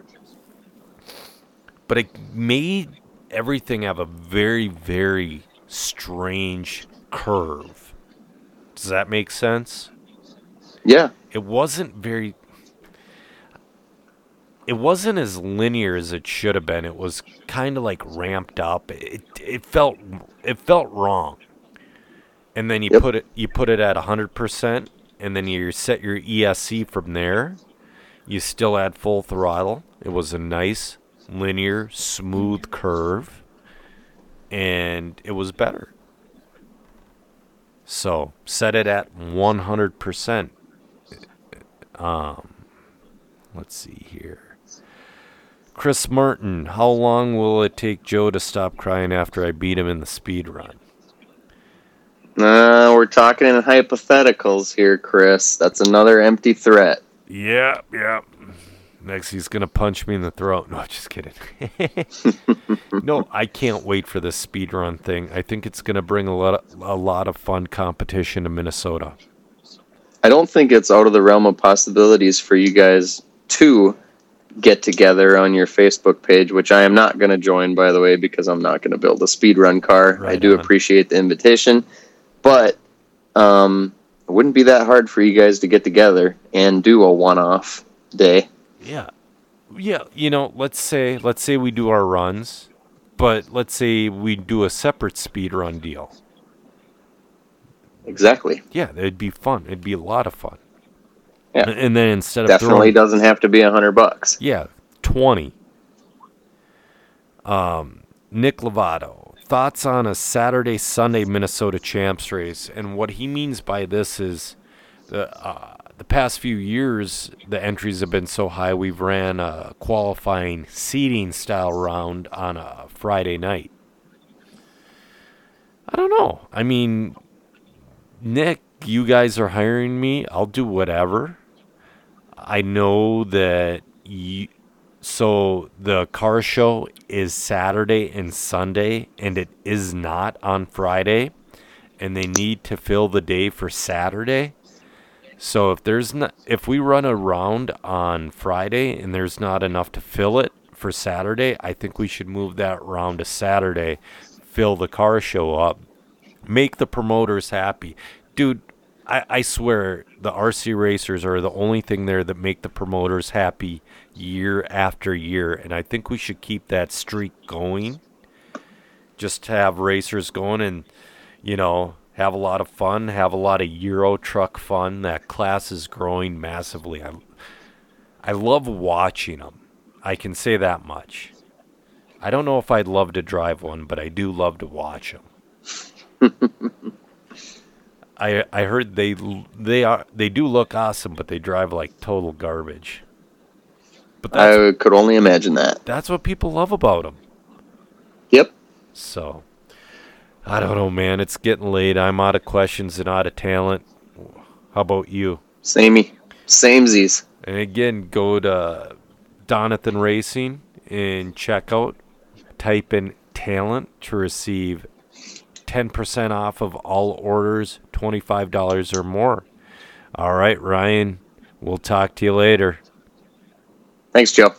But it made everything have a very very strange curve. Does that make sense? Yeah. it wasn't very it wasn't as linear as it should have been it was kind of like ramped up it it felt it felt wrong and then you Yep. put it you put it at 100% and then you set your ESC from there you still had full throttle it was a nice linear smooth curve and it was better so set it at 100% um, let's see here. Chris Martin, how long will it take Joe to stop crying after I beat him in the speed run? Uh, we're talking in hypotheticals here, Chris. That's another empty threat. Yeah, yeah. Next, he's gonna punch me in the throat. No, just kidding. no, I can't wait for this speed run thing. I think it's gonna bring a lot, of, a lot of fun competition to Minnesota. I don't think it's out of the realm of possibilities for you guys to get together on your Facebook page, which I am not going to join, by the way, because I'm not going to build a speed run car. I do on. appreciate the invitation, but um, it wouldn't be that hard for you guys to get together and do a one-off day. Yeah. Yeah, you know, let's say let's say we do our runs, but let's say we do a separate speed run deal. Exactly. Yeah, it'd be fun. It'd be a lot of fun. Yeah. And then instead of Definitely throwing, doesn't have to be a hundred bucks. yeah, twenty. Um, Nick Lovato thoughts on a Saturday Sunday Minnesota Champs race, and what he means by this is the uh, the past few years, the entries have been so high. We've ran a qualifying seating style round on a Friday night. I don't know. I mean, Nick, you guys are hiring me. I'll do whatever. I know that you. So the car show is Saturday and Sunday, and it is not on Friday, and they need to fill the day for Saturday. So if there's not, if we run a round on Friday and there's not enough to fill it for Saturday, I think we should move that round to Saturday, fill the car show up, make the promoters happy, dude. I, I swear the RC racers are the only thing there that make the promoters happy year after year, and I think we should keep that streak going. Just to have racers going and you know have a lot of fun, have a lot of Euro truck fun. That class is growing massively. I, I love watching them. I can say that much. I don't know if I'd love to drive one, but I do love to watch them. I I heard they they are they do look awesome, but they drive like total garbage. But I could only imagine that. that's what people love about them. Yep. So, I don't know, man. It's getting late. I'm out of questions and out of talent. How about you? Samey. Samesies. And again, go to Donathan Racing and check out. Type in talent to receive 10% off of all orders, $25 or more. All right, Ryan. We'll talk to you later. Thanks, Joe.